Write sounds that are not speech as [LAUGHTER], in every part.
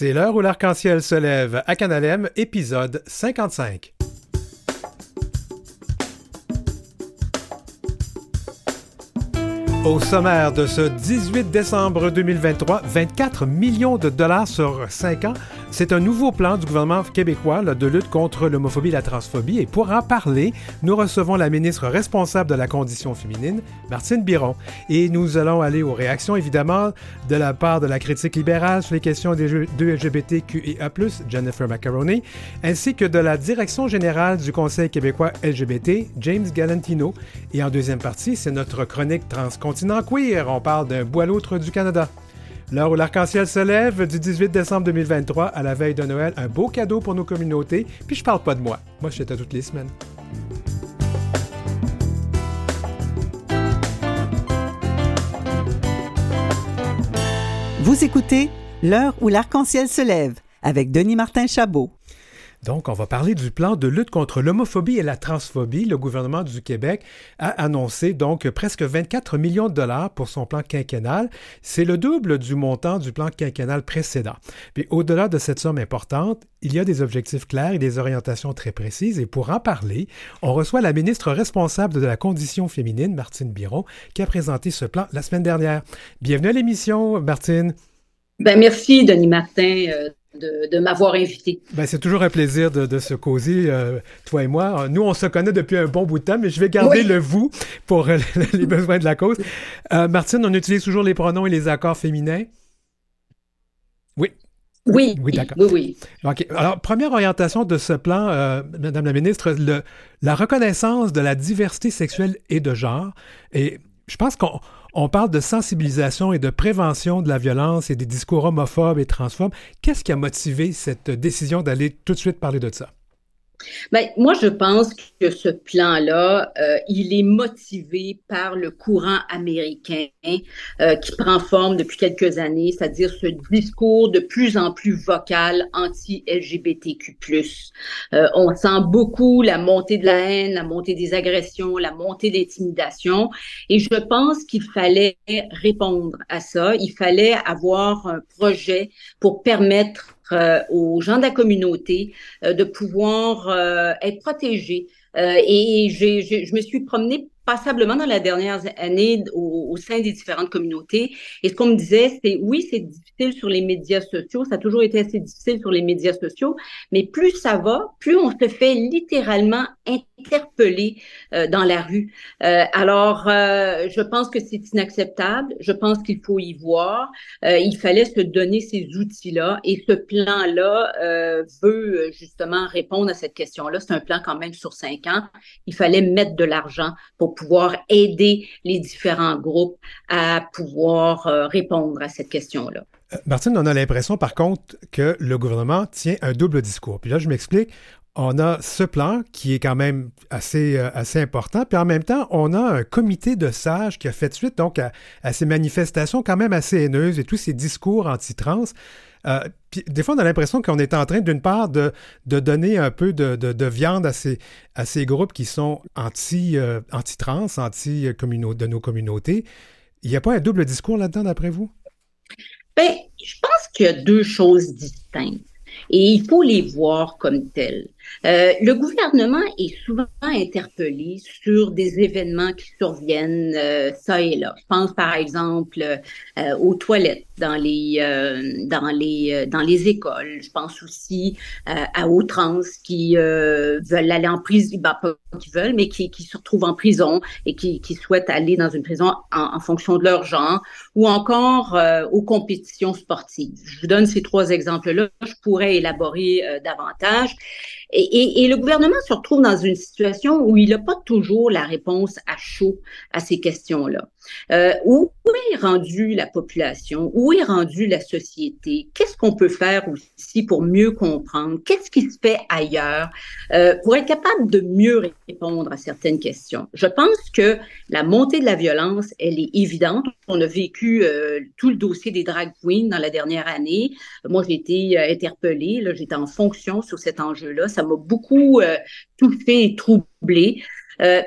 C'est l'heure où l'arc-en-ciel se lève à Canalem, épisode 55. Au sommaire de ce 18 décembre 2023, 24 millions de dollars sur 5 ans c'est un nouveau plan du gouvernement québécois de lutte contre l'homophobie et la transphobie. Et pour en parler, nous recevons la ministre responsable de la condition féminine, Martine Biron. Et nous allons aller aux réactions, évidemment, de la part de la critique libérale sur les questions des de LGBTQIA+, Jennifer Macaroni, ainsi que de la direction générale du Conseil québécois LGBT, James Galantino. Et en deuxième partie, c'est notre chronique Transcontinent Queer. On parle d'un bois l'autre du Canada. L'heure où l'arc-en-ciel se lève du 18 décembre 2023 à la veille de Noël, un beau cadeau pour nos communautés. Puis je parle pas de moi. Moi, je suis à toutes les semaines. Vous écoutez L'heure où l'arc-en-ciel se lève avec Denis Martin Chabot. Donc, on va parler du plan de lutte contre l'homophobie et la transphobie. Le gouvernement du Québec a annoncé donc presque 24 millions de dollars pour son plan quinquennal. C'est le double du montant du plan quinquennal précédent. Mais au-delà de cette somme importante, il y a des objectifs clairs et des orientations très précises. Et pour en parler, on reçoit la ministre responsable de la condition féminine, Martine Biron, qui a présenté ce plan la semaine dernière. Bienvenue à l'émission, Martine. Ben, merci, Denis Martin. Euh, de, m'avoir invité. Ben, c'est toujours un plaisir de, se causer, euh, toi et moi. Nous, on se connaît depuis un bon bout de temps, mais je vais garder le vous pour euh, [LAUGHS] les besoins de la cause. Euh, Martine, on utilise toujours les pronoms et les accords féminins? Oui. Oui, oui, d'accord. Oui, oui. Alors, première orientation de ce plan, Madame la ministre, le, la reconnaissance de la diversité sexuelle et de genre. Et je pense qu'on on parle de sensibilisation et de prévention de la violence et des discours homophobes et transphobes. Qu'est-ce qui a motivé cette décision d'aller tout de suite parler de ça? Ben, moi, je pense que ce plan-là, euh, il est motivé par le courant américain euh, qui prend forme depuis quelques années, c'est-à-dire ce discours de plus en plus vocal anti-LGBTQ+. Euh, on sent beaucoup la montée de la haine, la montée des agressions, la montée de l'intimidation, et je pense qu'il fallait répondre à ça. Il fallait avoir un projet pour permettre euh, aux gens de la communauté euh, de pouvoir euh, être protégés. et je me suis promenée passablement dans la dernière année au, sein des différentes communautés. Et ce qu'on me disait, c'est oui, c'est difficile sur les médias sociaux, ça a toujours été assez difficile sur les médias sociaux, mais plus ça va, plus on se fait littéralement interpeller euh, dans la rue. Euh, alors, euh, je pense que c'est inacceptable. Je pense qu'il faut y voir. il fallait se donner ces outils-là et ce plan-là veut justement répondre à cette question-là. C'est un plan quand même sur cinq ans. Il fallait mettre de l'argent pour pouvoir aider les différents groupes à pouvoir euh, répondre à cette question-là. Euh, Martine, on a l'impression par contre que le gouvernement tient un double discours. Puis là, je m'explique. On a ce plan qui est quand même assez, euh, assez important, puis en même temps, on a un comité de sages qui a fait suite donc à, à ces manifestations quand même assez haineuses et tous ces discours anti-trans. Euh, des fois, on a l'impression qu'on est en train, d'une part, de, donner un peu de, viande à ces, à ces groupes qui sont anti, euh, anti-trans, anti de nos communautés. Il n'y a pas un double discours là-dedans, d'après vous? Bien, je pense qu'il y a deux choses distinctes et il faut les voir comme telles. Euh, le gouvernement est souvent interpellé sur des événements qui surviennent euh, ça et là. Je pense par exemple euh, aux toilettes dans les dans les dans les écoles. Je pense aussi à aux trans qui veulent aller en prison, ben, pas qui veulent, mais qui, qui se retrouvent en prison et qui, qui souhaitent aller dans une prison en, en fonction de leur genre, ou encore aux compétitions sportives. Je vous donne ces trois exemples-là. Je pourrais élaborer davantage. Et, le gouvernement se retrouve dans une situation où il n'a pas toujours la réponse à chaud à ces questions-là. Euh, où, est rendue la population? Où est rendue la société? Qu'est-ce qu'on peut faire aussi pour mieux comprendre? Qu'est-ce qui se fait ailleurs? Euh, pour être capable de mieux répondre à certaines questions? Je pense que la montée de la violence, elle est évidente. On a vécu euh, tout le dossier des drag queens dans la dernière année. Moi, j'ai été euh, interpellée, j'étais en fonction sur cet enjeu-là. Ça m'a beaucoup touchée et troublée. Euh,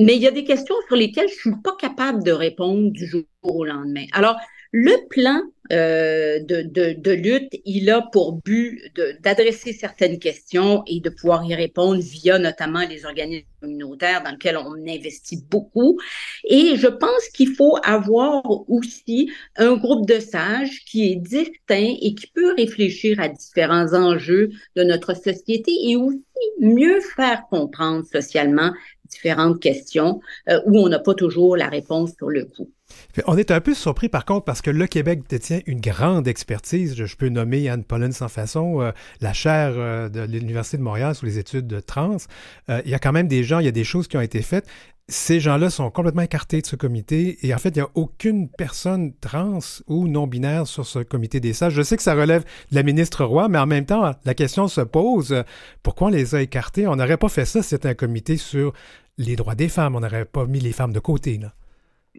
mais il y a des questions sur lesquelles je suis pas capable de répondre du jour au lendemain. Alors, Le plan euh, de, de, de, lutte, il a pour but d'adresser certaines questions et de pouvoir y répondre via notamment les organismes communautaires dans lesquels on investit beaucoup. Et je pense qu'il faut avoir aussi un groupe de sages qui est distinct et qui peut réfléchir à différents enjeux de notre société et aussi mieux faire comprendre socialement différentes questions euh, où on n'a pas toujours la réponse sur le coup. On est un peu surpris par contre parce que le Québec détient une grande expertise. Je peux nommer Anne Pauline sans façon, euh, la chaire euh, de l'Université de Montréal sur les études de trans. il y a quand même des gens, il y a des choses qui ont été faites. Ces gens-là sont complètement écartés de ce comité et en fait, il n'y a aucune personne trans ou non-binaire sur ce comité des sages. Je sais que ça relève de la ministre Roy, mais en même temps, la question se pose, pourquoi on les a écartés? On n'aurait pas fait ça si c'était un comité sur les droits des femmes. On n'aurait pas mis les femmes de côté. Là.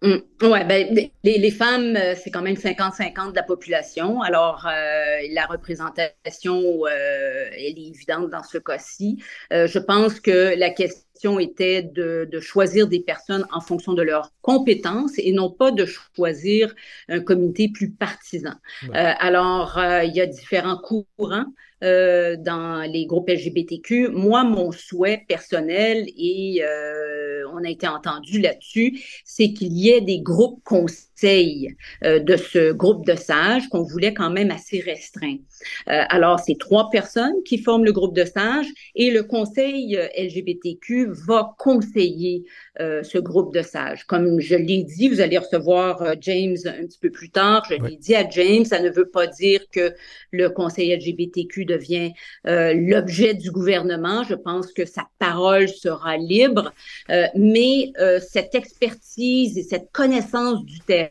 Mm. oui, ben, les, femmes, euh, c'est quand même 50-50 de la population. Alors, euh, la représentation, euh, elle est évidente dans ce cas-ci. je pense que la question était de, choisir des personnes en fonction de leurs compétences et non pas de choisir un comité plus partisan. alors, il y a différents courants. Euh, dans les groupes LGBTQ. Moi, mon souhait personnel, et euh, on a été entendu là-dessus, c'est qu'il y ait des groupes conseils euh, de ce groupe de sages qu'on voulait quand même assez restreint. alors, c'est trois personnes qui forment le groupe de sages et le conseil LGBTQ va conseiller ce groupe de sages. Comme je l'ai dit, vous allez recevoir James un petit peu plus tard. Je l'ai dit à James, ça ne veut pas dire que le conseil LGBTQ devient euh, l'objet du gouvernement. Je pense que sa parole sera libre, euh, mais euh, cette expertise et cette connaissance du terrain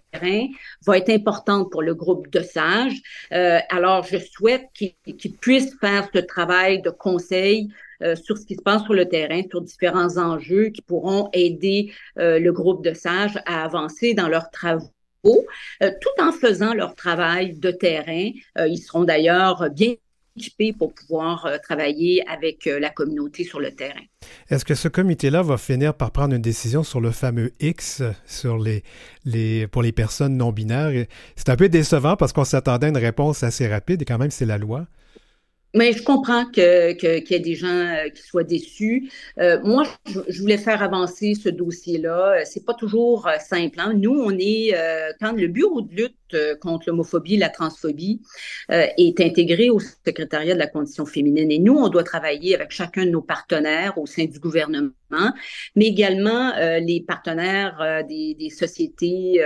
va être importante pour le groupe de sages. alors, je souhaite qu'il puisse faire ce travail de conseil sur ce qui se passe sur le terrain, sur différents enjeux qui pourront aider le groupe de sages à avancer dans leurs travaux. tout en faisant leur travail de terrain. ils seront d'ailleurs bien pour pouvoir euh, travailler avec euh, la communauté sur le terrain. Est-ce que ce comité-là va finir par prendre une décision sur le fameux X pour les personnes non binaires? C'est un peu décevant parce qu'on s'attendait à une réponse assez rapide et quand même c'est la loi. Mais je comprends que, qu'il y ait des gens euh, qui soient déçus. Euh, moi, je, voulais faire avancer ce dossier-là. C'est pas toujours euh, simple. Hein. Nous, on est quand le bureau de lutte contre l'homophobie, la transphobie est intégré au secrétariat de la condition féminine. Et nous, on doit travailler avec chacun de nos partenaires au sein du gouvernement, mais également les partenaires des, des sociétés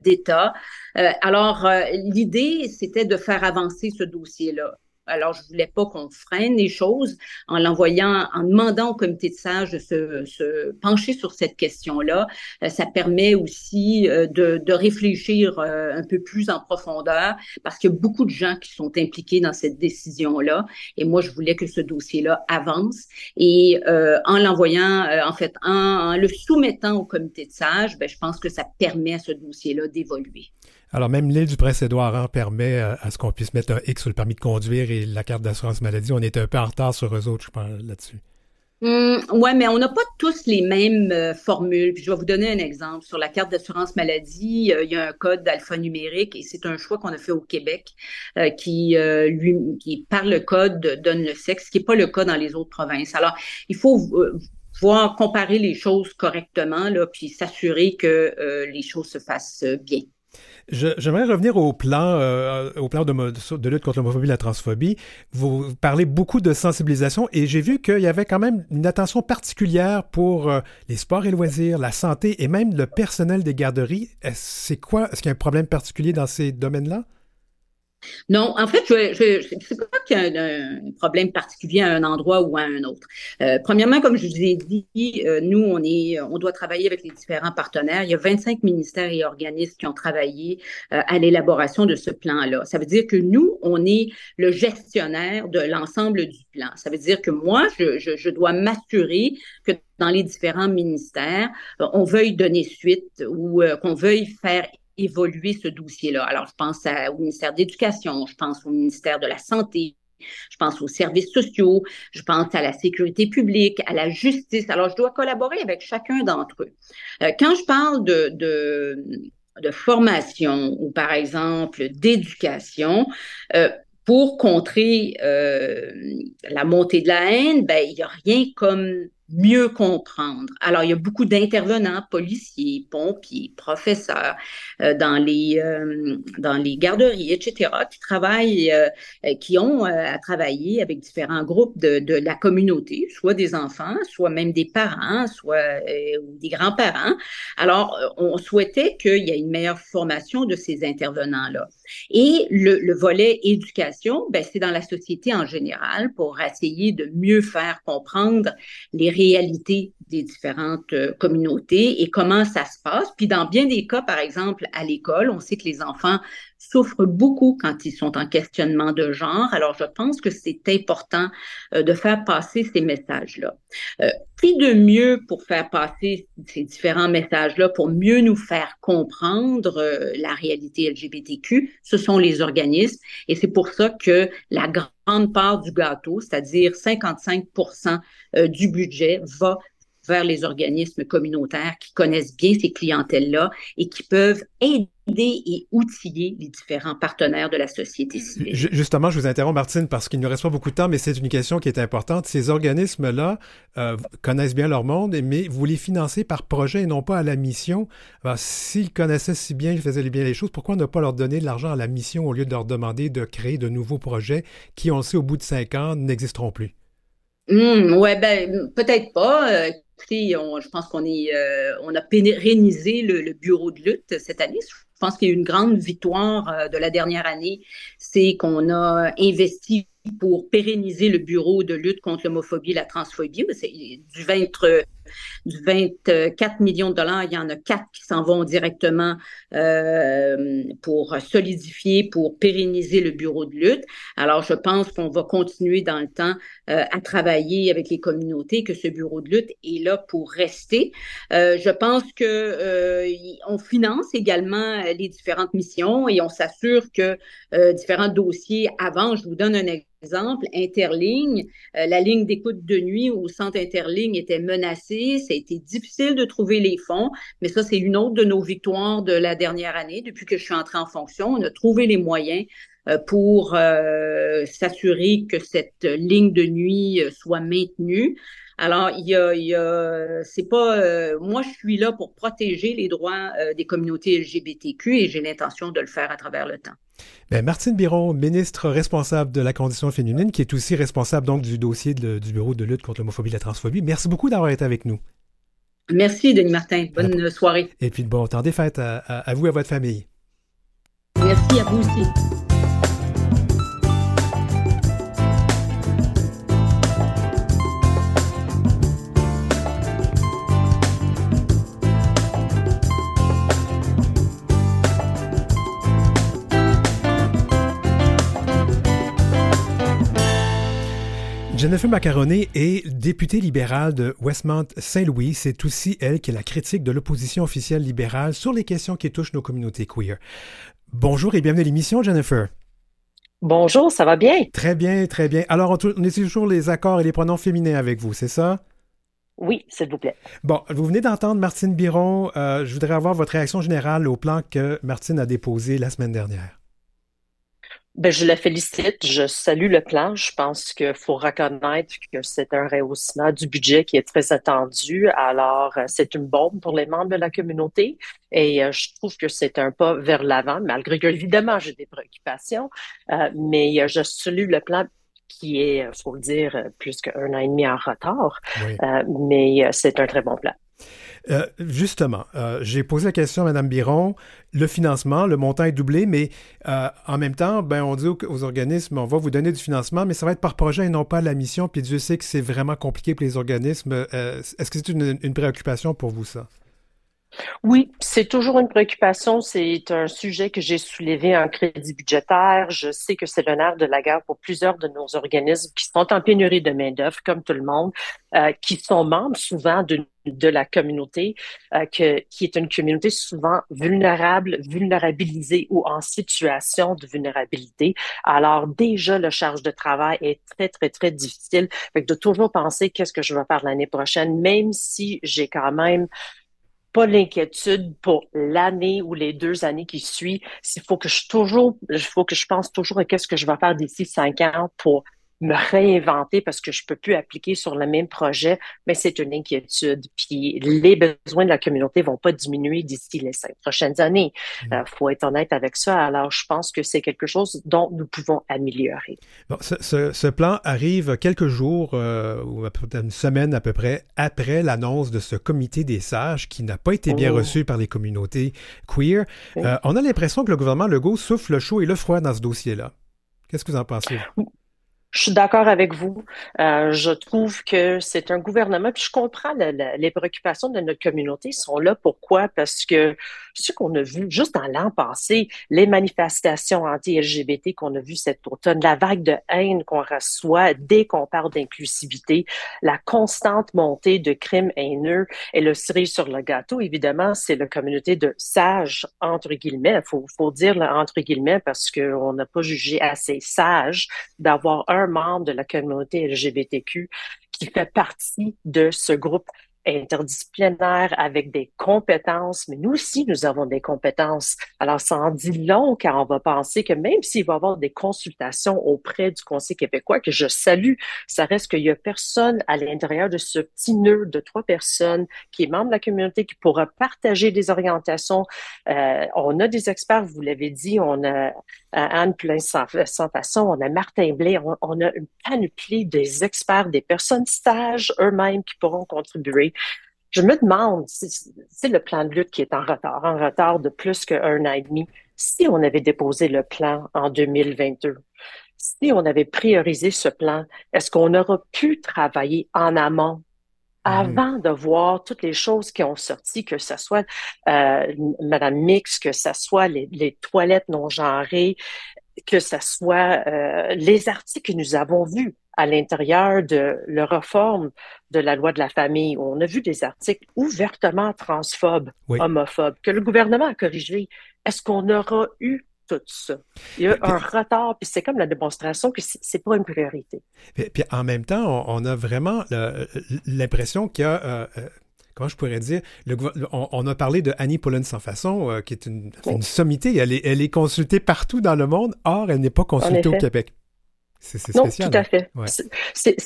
d'État. alors, l'idée, c'était de faire avancer ce dossier-là. Alors, je voulais pas qu'on freine les choses en l'envoyant, en demandant au comité de sages de se, pencher sur cette question-là. Euh, ça permet aussi euh, de, réfléchir euh, un peu plus en profondeur parce qu'il y a beaucoup de gens qui sont impliqués dans cette décision-là. Et moi, je voulais que ce dossier-là avance. Et en l'envoyant, en fait, en, le soumettant au comité de sages, ben, je pense que ça permet à ce dossier-là d'évoluer. Alors, même l'île du Prince-Édouard hein, permet euh, à ce qu'on puisse mettre un X sur le permis de conduire et la carte d'assurance maladie. On est un peu en retard sur eux autres, je pense, là-dessus. Hum, oui, mais on n'a pas tous les mêmes euh, formules. je vais vous donner un exemple. Sur la carte d'assurance maladie, euh, il y a un code alphanumérique et c'est un choix qu'on a fait au Québec qui, lui, par le code, donne le sexe, ce qui n'est pas le cas dans les autres provinces. Alors, il faut voir, comparer les choses correctement, là, puis s'assurer que les choses se fassent bien. J'aimerais revenir au plan, euh, au plan de, lutte contre l'homophobie et la transphobie. Vous parlez beaucoup de sensibilisation et j'ai vu qu'il y avait quand même une attention particulière pour euh, les sports et loisirs, la santé et même le personnel des garderies. C'est quoi? Est-ce qu'il y a un problème particulier dans ces domaines-là? Non, en fait, je ne sais pas qu'il y a un, problème particulier à un endroit ou à un autre. Euh, premièrement, comme je vous ai dit, euh, nous, on, est, on doit travailler avec les différents partenaires. Il y a 25 ministères et organismes qui ont travaillé euh, à l'élaboration de ce plan-là. Ça veut dire que nous, on est le gestionnaire de l'ensemble du plan. Ça veut dire que moi, je, je, je dois m'assurer que dans les différents ministères, on veuille donner suite ou qu'on veuille faire évoluer ce dossier-là. Alors, je pense au ministère de l'Éducation, je pense au ministère de la Santé, je pense aux services sociaux, je pense à la sécurité publique, à la justice. Alors, je dois collaborer avec chacun d'entre eux. Euh, quand je parle de, de formation ou par exemple d'éducation, euh, pour contrer euh, la montée de la haine, ben, il n'y a rien comme mieux comprendre. Alors, il y a beaucoup d'intervenants, policiers, pompiers, professeurs, euh, dans, les, euh, dans les garderies, etc., qui travaillent, euh, qui ont à travailler avec différents groupes de, de, la communauté, soit des enfants, soit même des parents, soit des grands-parents. Alors, on souhaitait qu'il y ait une meilleure formation de ces intervenants-là. Et le, le volet éducation, ben, c'est dans la société en général pour essayer de mieux faire comprendre les réalité des différentes euh, communautés et comment ça se passe. Puis dans bien des cas, par exemple, à l'école, on sait que les enfants souffrent beaucoup quand ils sont en questionnement de genre. Alors, je pense que c'est important euh, de faire passer ces messages-là. Euh, qui de mieux pour faire passer ces différents messages-là, pour mieux nous faire comprendre la réalité LGBTQ, ce sont les organismes. Et c'est pour ça que la grande part du gâteau, c'est-à-dire 55% du budget, va vers les organismes communautaires qui connaissent bien ces clientèles-là et qui peuvent aider et outiller les différents partenaires de la société civile. Justement, je vous interromps, Martine, parce qu'il ne reste pas beaucoup de temps, mais c'est une question qui est importante. Ces organismes-là euh, connaissent bien leur monde, mais vous les financez par projet et non pas à la mission. S'ils connaissaient si bien, ils faisaient bien les choses, pourquoi ne pas leur donner de l'argent à la mission au lieu de leur demander de créer de nouveaux projets qui, on le sait, au bout de cinq ans, n'existeront plus? Mmh, ouais, ben, peut-être pas. Euh, je pense qu'on euh, on a pérennisé le, bureau de lutte cette année. Je pense qu'il y a une grande victoire euh, de la dernière année, c'est qu'on a investi pour pérenniser le bureau de lutte contre l'homophobie et la transphobie. C'est du 20, du 24 millions de dollars, il y en a quatre qui s'en vont directement euh, pour solidifier, pour pérenniser le bureau de lutte. Alors, je pense qu'on va continuer dans le temps euh, à travailler avec les communautés, que ce bureau de lutte est là pour rester. Euh, je pense que euh, on finance également les différentes missions et on s'assure que euh, différents dossiers avancent. Je vous donne un exemple exemple, Interligne, euh, la ligne d'écoute de nuit au centre Interligne était menacée. Ça a été difficile de trouver les fonds, mais ça, c'est une autre de nos victoires de la dernière année. Depuis que je suis entrée en fonction, on a trouvé les moyens euh, pour euh, s'assurer que cette ligne de nuit soit maintenue. Alors, il y a, il y a c'est pas, moi, je suis là pour protéger les droits des communautés LGBTQ et j'ai l'intention de le faire à travers le temps. Bien, Martine Biron, ministre responsable de la condition féminine, qui est aussi responsable donc du dossier du Bureau de lutte contre l'homophobie et la transphobie. Merci beaucoup d'avoir été avec nous. Merci, Denis Martin. Bonne soirée. Et puis, bon temps des fêtes à, à vous et à votre famille. Merci à vous aussi. Jennifer Macaroni est députée libérale de Westmount-Saint-Louis. C'est aussi elle qui est la critique de l'opposition officielle libérale sur les questions qui touchent nos communautés queer. Bonjour et bienvenue à l'émission, Jennifer. Bonjour, ça va bien? Très bien, très bien. Alors, on, est toujours les accords et les pronoms féminins avec vous, c'est ça? Oui, s'il vous plaît. Bon, vous venez d'entendre Martine Biron. Euh, je voudrais avoir votre réaction générale au plan que Martine a déposé la semaine dernière. Ben, je la félicite. Je salue le plan. Je pense qu'il faut reconnaître que c'est un rehaussement du budget qui est très attendu. Alors, euh, c'est une bombe pour les membres de la communauté. Et euh, je trouve que c'est un pas vers l'avant, malgré que, évidemment, j'ai des préoccupations. Euh, mais je salue le plan qui est, faut le dire, plus qu'un an et demi en retard. mais c'est un très bon plan. Euh, justement, euh, j'ai posé la question à Mme Biron. Le financement, le montant est doublé, mais euh, en même temps, ben, on dit aux, organismes, on va vous donner du financement, mais ça va être par projet et non pas la mission. Puis Dieu sait que c'est vraiment compliqué pour les organismes. Est-ce que c'est une préoccupation pour vous, ça? Oui, c'est toujours une préoccupation. C'est un sujet que j'ai soulevé en crédit budgétaire. Je sais que c'est le nerf de la guerre pour plusieurs de nos organismes qui sont en pénurie de main-d'œuvre, comme tout le monde, euh, qui sont membres souvent de, la communauté, euh, que, qui est une communauté souvent vulnérable, vulnérabilisée ou en situation de vulnérabilité. Alors déjà, la charge de travail est très, très, très difficile. Fait de toujours penser qu'est-ce que je vais faire l'année prochaine, même si j'ai quand même pas l'inquiétude pour l'année ou les deux années qui suivent. Il faut que je toujours, il faut que je pense toujours à qu'est-ce que je vais faire d'ici cinq ans pour me réinventer parce que je peux plus appliquer sur le même projet, mais c'est une inquiétude. Puis les besoins de la communauté vont pas diminuer d'ici les cinq prochaines années. Il mm. euh, faut être honnête avec ça. Alors, je pense que c'est quelque chose dont nous pouvons améliorer. Bon, ce, plan arrive quelques jours euh, ou une semaine à peu près après l'annonce de ce comité des sages qui n'a pas été bien oh. reçu par les communautés queer. Euh, on a l'impression que le gouvernement Legault souffle le chaud et le froid dans ce dossier-là. Qu'est-ce que vous en pensez? Je suis d'accord avec vous. Euh, je trouve que c'est un gouvernement, puis je comprends les préoccupations de notre communauté Ils sont là. Pourquoi? Parce que ce qu'on a vu juste dans l'an passé, les manifestations anti-LGBT qu'on a vues cet automne, la vague de haine qu'on reçoit dès qu'on parle d'inclusivité, la constante montée de crimes haineux et le cerise sur le gâteau, évidemment, c'est la communauté de sages, entre guillemets. Il faut, faut dire entre guillemets parce qu'on n'a pas jugé assez sage d'avoir un membre de la communauté LGBTQ qui fait partie de ce groupe interdisciplinaire avec des compétences, mais nous aussi, nous avons des compétences. Alors, ça en dit long car on va penser que même s'il va y avoir des consultations auprès du Conseil québécois, que je salue, ça reste qu'il y a personne à l'intérieur de ce petit nœud de trois personnes qui est membre de la communauté qui pourra partager des orientations. Euh, on a des experts, vous l'avez dit, on a Anne Plein sans, façon, on a Martin Blais, on, a une panoplie des experts, des personnes stages eux-mêmes qui pourront contribuer. Je me demande, c'est le plan de lutte qui est en retard, en retard de plus qu'un an et demi. Si on avait déposé le plan en 2022, si on avait priorisé ce plan, est-ce qu'on aurait pu travailler en amont avant de voir toutes les choses qui ont sorti, que ce soit euh, Madame Mix, que ce soit les, les toilettes non genrées, que ce soit euh, les articles que nous avons vus? À l'intérieur de la réforme de la loi de la famille, où on a vu des articles ouvertement transphobes, homophobes, que le gouvernement a corrigé. Est-ce qu'on aura eu tout ça? Il y a un retard, puis c'est comme la démonstration que c'est pas une priorité. Puis, en même temps, on, a vraiment l'impression qu'il y a euh, euh, comment je pourrais dire, on, a parlé de Annie Pullen sans façon, euh, qui est une, une sommité. Elle est, elle est, consultée partout dans le monde. Or, elle n'est pas consultée au Québec. C'est spécial. Non, tout à fait. C'est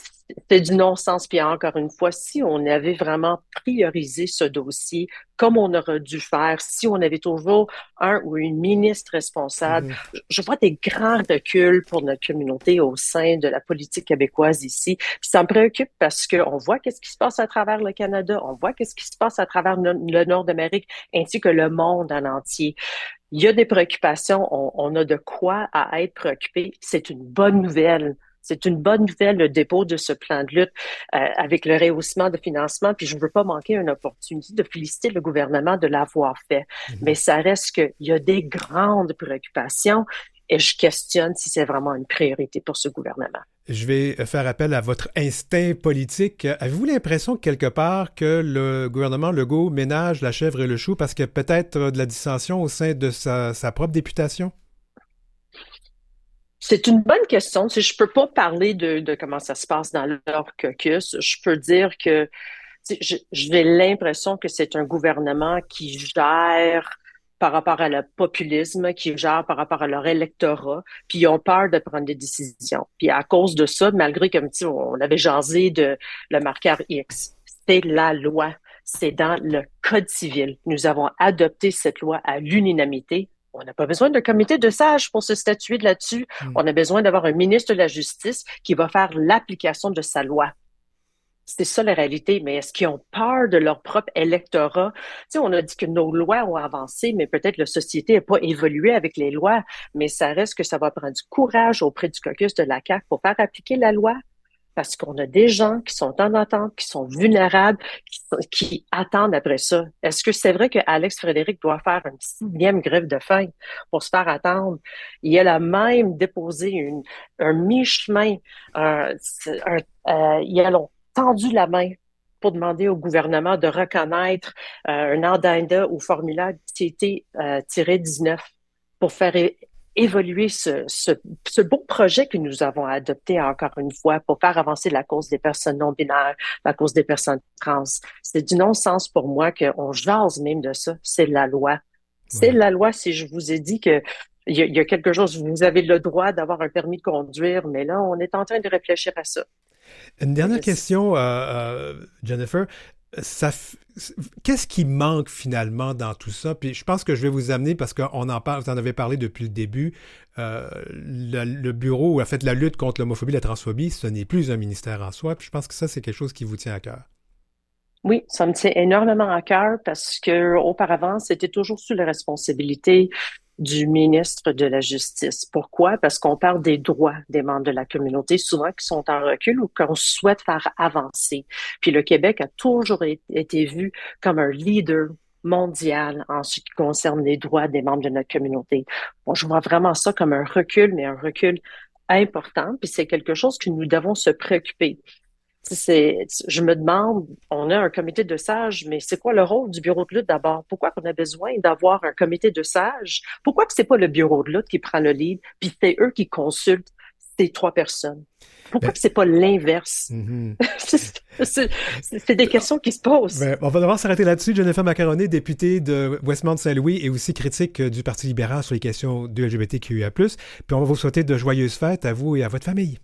du non-sens. Puis encore une fois, si on avait vraiment priorisé ce dossier comme on aurait dû faire, si on avait toujours un ou une ministre responsable, mm-hmm. je vois des grands reculs pour notre communauté au sein de la politique québécoise ici. Puis ça me préoccupe parce qu'on voit qu'est-ce qui se passe à travers le Canada, on voit qu'est-ce qui se passe à travers le Nord d'Amérique ainsi que le monde en entier. Il y a des préoccupations, on, a de quoi à être préoccupé. C'est une bonne nouvelle. C'est une bonne nouvelle, le dépôt de ce plan de lutte euh, avec le rehaussement de financement. Puis je ne veux pas manquer une opportunité de féliciter le gouvernement de l'avoir fait. Mm-hmm. Mais ça reste qu'il y a des grandes préoccupations et je questionne si c'est vraiment une priorité pour ce gouvernement. Je vais faire appel à votre instinct politique. Avez-vous l'impression quelque part que le gouvernement Legault ménage la chèvre et le chou parce qu'il y a peut-être de la dissension au sein de sa, propre députation? C'est une bonne question. Si je peux pas parler de, comment ça se passe dans leur caucus, je peux dire que j'ai l'impression que c'est un gouvernement qui gère par rapport à le populisme, qui gèrent par rapport à leur électorat, puis ils ont peur de prendre des décisions. Puis à cause de ça, malgré comme on avait jasé de le marqueur X, c'est la loi, c'est dans le Code civil. Nous avons adopté cette loi à l'unanimité. On n'a pas besoin d'un comité de sages pour se statuer là-dessus. Hmm. On a besoin d'avoir un ministre de la Justice qui va faire l'application de sa loi. C'est ça la réalité, mais est-ce qu'ils ont peur de leur propre électorat? Tu sais, on a dit que nos lois ont avancé, mais peut-être la société n'a pas évolué avec les lois, mais ça reste que ça va prendre du courage auprès du caucus de la CAQ pour faire appliquer la loi. Parce qu'on a des gens qui sont en attente, qui sont vulnérables, qui, attendent après ça. Est-ce que c'est vrai que Alex Frédéric doit faire une sixième grève de faim pour se faire attendre? Il a même déposé un mi-chemin, euh, il a longtemps tendu la main pour demander au gouvernement de reconnaître euh, un addenda ou formulaire TT-19 euh, pour faire évoluer ce, ce, ce, beau projet que nous avons adopté encore une fois pour faire avancer la cause des personnes non binaires, la cause des personnes trans. C'est du non-sens pour moi qu'on jase même de ça. C'est la loi. C'est la loi. Si je vous ai dit que il y, a, quelque chose, vous avez le droit d'avoir un permis de conduire, mais là, on est en train de réfléchir à ça. Une dernière question, euh, euh, Jennifer qu'est-ce qui manque finalement dans tout ça? Puis je pense que je vais vous amener parce qu'on en vous en avez parlé depuis le début. Euh, le, bureau, ou en fait, la lutte contre l'homophobie la transphobie, ce n'est plus un ministère en soi. Puis je pense que ça, c'est quelque chose qui vous tient à cœur. Oui, ça me tient énormément à cœur parce que auparavant, c'était toujours sous la responsabilité du ministre de la Justice. Pourquoi? Parce qu'on parle des droits des membres de la communauté, souvent qui sont en recul ou qu'on souhaite faire avancer. Puis le Québec a toujours été vu comme un leader mondial en ce qui concerne les droits des membres de notre communauté. Moi, je vois vraiment ça comme un recul, mais un recul important, puis c'est quelque chose que nous devons se préoccuper c'est, je me demande, on a un comité de sages, mais c'est quoi le rôle du bureau de lutte d'abord? Pourquoi qu'on a besoin d'avoir un comité de sages? Pourquoi que c'est pas le bureau de lutte qui prend le lead, puis c'est eux qui consultent ces trois personnes? Pourquoi ben que c'est pas l'inverse? Mm-hmm. [LAUGHS] c'est des questions qui se posent. Ben, on va devoir s'arrêter là-dessus. Jennifer Macaroni, députée de Westmount-Saint-Louis et aussi critique du Parti libéral sur les questions de LGBTQIA+. Puis on va vous souhaiter de joyeuses fêtes à vous et à votre famille.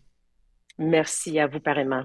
Merci à vous pareillement.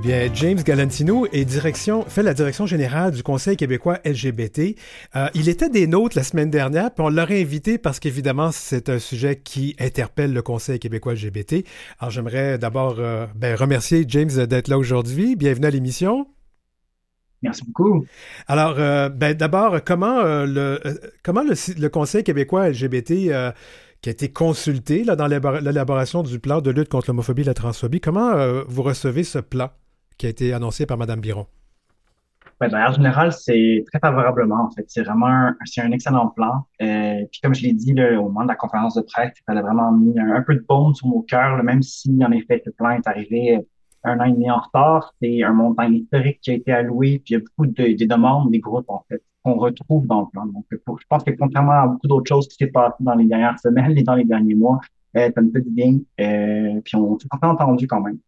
bien, James Galantino est direction, fait la direction générale du Conseil québécois LGBT. Euh, il était des nôtres la semaine dernière, puis on l'aurait invité parce qu'évidemment, c'est un sujet qui interpelle le Conseil québécois LGBT. Alors, j'aimerais d'abord euh, ben, remercier James d'être là aujourd'hui. Bienvenue à l'émission. Merci beaucoup. Alors, euh, ben, d'abord, comment, le, comment le, Conseil québécois LGBT qui a été consulté là, dans l'élaboration du plan de lutte contre l'homophobie et la transphobie. Comment vous recevez ce plan? Qui a été annoncé par Mme Biron? Ben, en général, c'est très favorablement, en fait. C'est vraiment un, c'est un excellent plan. Euh, puis comme je l'ai dit au moment de la conférence de presse, ça a vraiment mis un, peu de baume sur nos cœurs, même si, en effet, ce plan est arrivé un an et demi en retard. C'est un montant historique qui a été alloué, puis il y a beaucoup de, des demandes des groupes, en fait, qu'on retrouve dans le plan. Donc, je pense que contrairement à beaucoup d'autres choses qui s'est passé dans les dernières semaines et dans les derniers mois, euh, ça nous fait du bien. Euh, puis on s'est entendu quand même.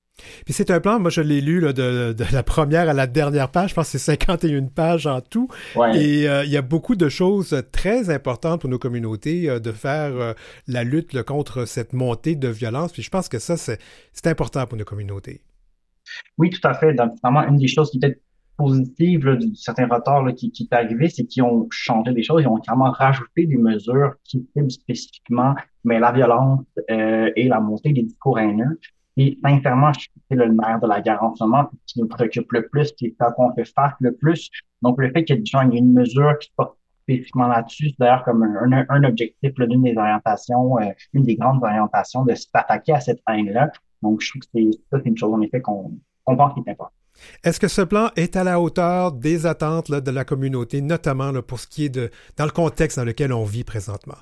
Puis c'est un plan, moi je l'ai lu de, la première à la dernière page, je pense que c'est 51 pages en tout. Et euh, il y a beaucoup de choses très importantes pour nos communautés euh, de faire euh, la lutte contre cette montée de violence. Puis je pense que ça, c'est important pour nos communautés. Oui, tout à fait. Donc, vraiment, une des choses qui était positive là, de certains retards qui, qui est arrivé, c'est qu'ils ont changé des choses, ils ont carrément rajouté des mesures qui ciblent spécifiquement mais la violence et la montée des discours haineux. Et sincèrement, je c'est le maire de la gare en ce moment, qui nous préoccupe le plus, qui est ça qu'on fait face le plus. Donc, le fait qu'il y ait une mesure qui porte spécifiquement là-dessus, c'est d'ailleurs comme un, objectif d'une des orientations, euh, une des grandes orientations de s'attaquer à cette haine-là. Donc, je trouve que c'est, ça, c'est une chose, en effet, qu'on, pense qui est importante. Est-ce que ce plan est à la hauteur des attentes de la communauté, notamment pour ce qui est de dans le contexte dans lequel on vit présentement?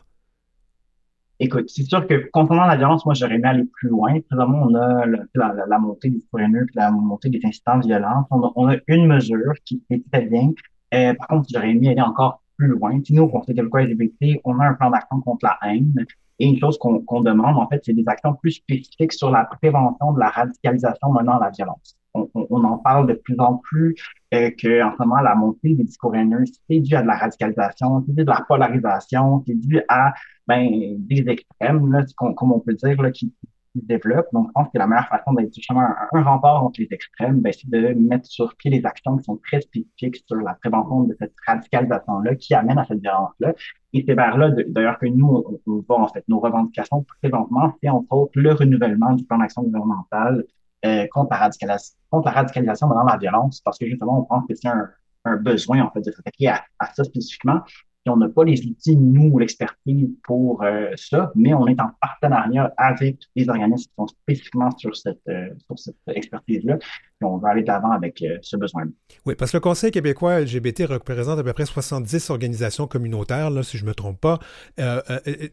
Écoute, c'est sûr que concernant la violence, moi, j'aurais aimé aller plus loin. Présentement, on a la, montée des puis la montée des incidents violents. On a, une mesure qui est très bien. Euh, par contre, j'aurais aimé aller encore plus loin. Si nous, au Conseil québécois LGBT, on a un plan d'action contre la haine. Et une chose qu'on demande, en fait, c'est des actions plus spécifiques sur la prévention de la radicalisation menant à la violence. On, en parle de plus en plus euh, que en ce moment la montée des discours haineux c'est dû à de la radicalisation, c'est dû à de la polarisation, c'est dû à ben, des extrêmes, là, comme on peut dire, là, qui, qui se développent. Donc, je pense que la meilleure façon d'être justement un, rempart entre les extrêmes, ben, c'est de mettre sur pied des actions qui sont très spécifiques sur la prévention de cette radicalisation-là qui amène à cette violence-là. Et c'est vers là, d'ailleurs, que nous, on, va, en fait, nos revendications présentement, c'est entre autres le renouvellement du plan d'action gouvernemental euh, contre, la radicalisation, contre la radicalisation dans la violence, parce que justement, on pense que c'est un, besoin, en fait, de s'attaquer à, ça spécifiquement. Puis on n'a pas les outils, nous, l'expertise pour euh, ça, mais on est en partenariat avec les organismes qui sont spécifiquement sur cette, euh, sur cette expertise-là. Puis on va aller de l'avant avec euh, ce besoin-là. Oui, parce que le Conseil québécois LGBT représente à peu près 70 organisations communautaires, là, si je ne me trompe pas. et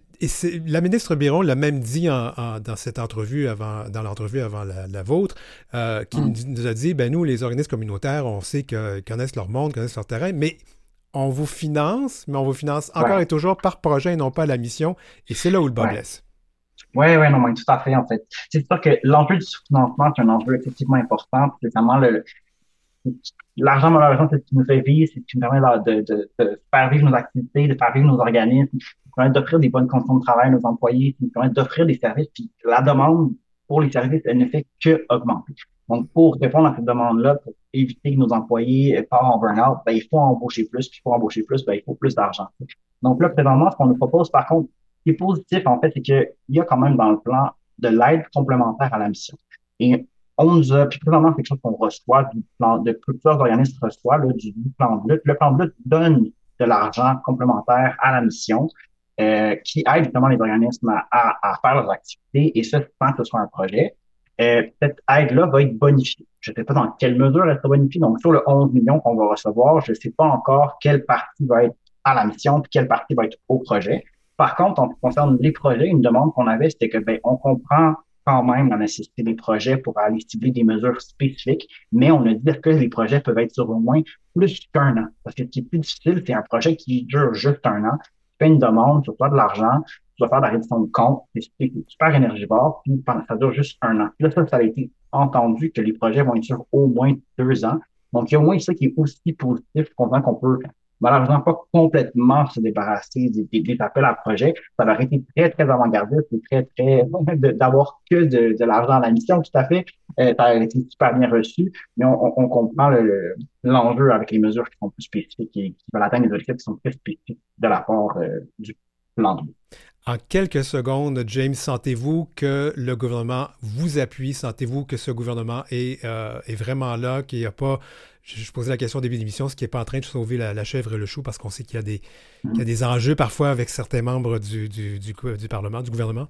la ministre Biron l'a même dit en, dans cette entrevue, avant, dans l'entrevue avant la, vôtre, qui mm. nous a dit, ben nous, les organismes communautaires, on sait qu'ils connaissent leur monde, connaissent leur terrain, mais on vous finance, mais on vous finance encore et toujours par projet et non pas la mission. Et c'est là où le bas blesse. Oui, oui, non, mais tout à fait, en fait. C'est sûr que l'enjeu du sous-financement, c'est un enjeu effectivement important. C'est vraiment le, l'argent, malheureusement, c'est ce qui nous fait vivre, c'est ce qui nous permet de, de, de, faire vivre nos activités, de faire vivre nos organismes, qui nous permet d'offrir des bonnes conditions de travail à nos employés, qui nous permet d'offrir des services. Puis la demande pour les services, elle ne fait que augmenter. Donc, pour répondre à cette demande-là, pour éviter que nos employés partent en burn-out, ben, il faut embaucher plus, puis pour embaucher plus, ben, il faut plus d'argent. Donc là, présentement, ce qu'on nous propose, par contre, qui est positif, en fait, c'est qu'il y a quand même dans le plan de l'aide complémentaire à la mission. Et on nous a, puis présentement, quelque chose qu'on reçoit du plan, de plusieurs organismes reçoivent, là, du, plan de lutte. Le plan de lutte donne de l'argent complémentaire à la mission, euh, qui aide justement les organismes à, à, faire leurs activités, et ça, sans que ce soit un projet. Euh, cette aide-là va être bonifiée. Je ne sais pas dans quelle mesure elle sera bonifiée. Donc, sur le 11 millions qu'on va recevoir, je ne sais pas encore quelle partie va être à la mission puis quelle partie va être au projet. Par contre, en ce qui concerne les projets, une demande qu'on avait, c'était que ben, on comprend quand même la nécessité des projets pour aller cibler des mesures spécifiques, mais on a dit que les projets peuvent être sur au moins plus qu'un an. Parce que ce qui est plus difficile, c'est un projet qui dure juste un an. Tu fais une demande, sur toi de l'argent, tu dois faire la réduction de compte, c'est super énergivore, puis ça dure juste un an. Puis là, ça, ça a été entendu que les projets vont être sur au moins deux ans. Donc, il y a au moins ça qui est aussi positif, qu'on qu'on peut malheureusement pas complètement se débarrasser des, appels à projets. Ça va été très, très avant-gardiste et très, très, [LAUGHS] d'avoir que de, de l'argent à la mission, tout à fait. Euh, ça a été super bien reçu, mais on, on comprend l'enjeu avec les mesures qui sont plus spécifiques et qui veulent atteindre des objectifs qui sont très spécifiques de la part euh, du plan de en quelques secondes, James, sentez-vous que le gouvernement vous appuie? Sentez-vous que ce gouvernement est, euh, est vraiment là, qu'il n'y a pas... Je, posais la question au début d'émission, ce qui n'est pas en train de sauver la, chèvre et le chou, parce qu'on sait qu'il y, a des, y a des enjeux parfois avec certains membres du, du, du, du Parlement, du gouvernement?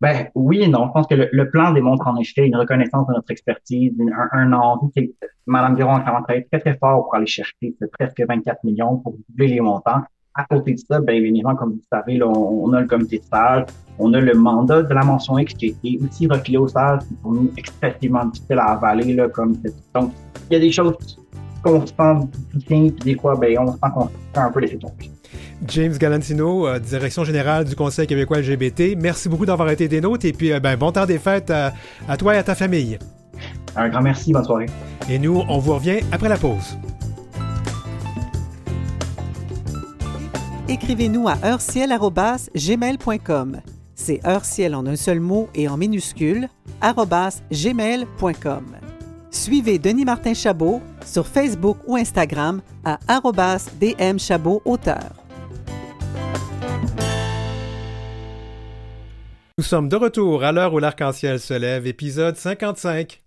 Ben oui et non. Je pense que le, plan démontre en effet une reconnaissance de notre expertise, un, un envie. Mme Biron a travaillé très, très fort pour aller chercher presque 24 millions pour doubler les montants. À côté de ça, bien évidemment, comme vous savez, là, on, a le comité de stage, on a le mandat de la mention X qui est aussi refilé au stage, qui pour nous extrêmement difficile à avaler. Là, comme Donc, il y a des choses qu'on se sent soutien, puis des fois, ben, on se sent qu'on fait un peu laisser tomber. James Galantino, euh, direction générale du Conseil québécois LGBT, merci beaucoup d'avoir été des nôtres et puis euh, ben, bon temps des fêtes à, à toi et à ta famille. Un grand merci, bonne soirée. Et nous, on vous revient après la pause. Écrivez-nous à heurciel.gmail.com. C'est heurciel en un seul mot et en minuscule, gmail.com. Suivez Denis Martin Chabot sur Facebook ou Instagram à DM auteur. Nous sommes de retour à l'heure où l'arc-en-ciel se lève, épisode 55.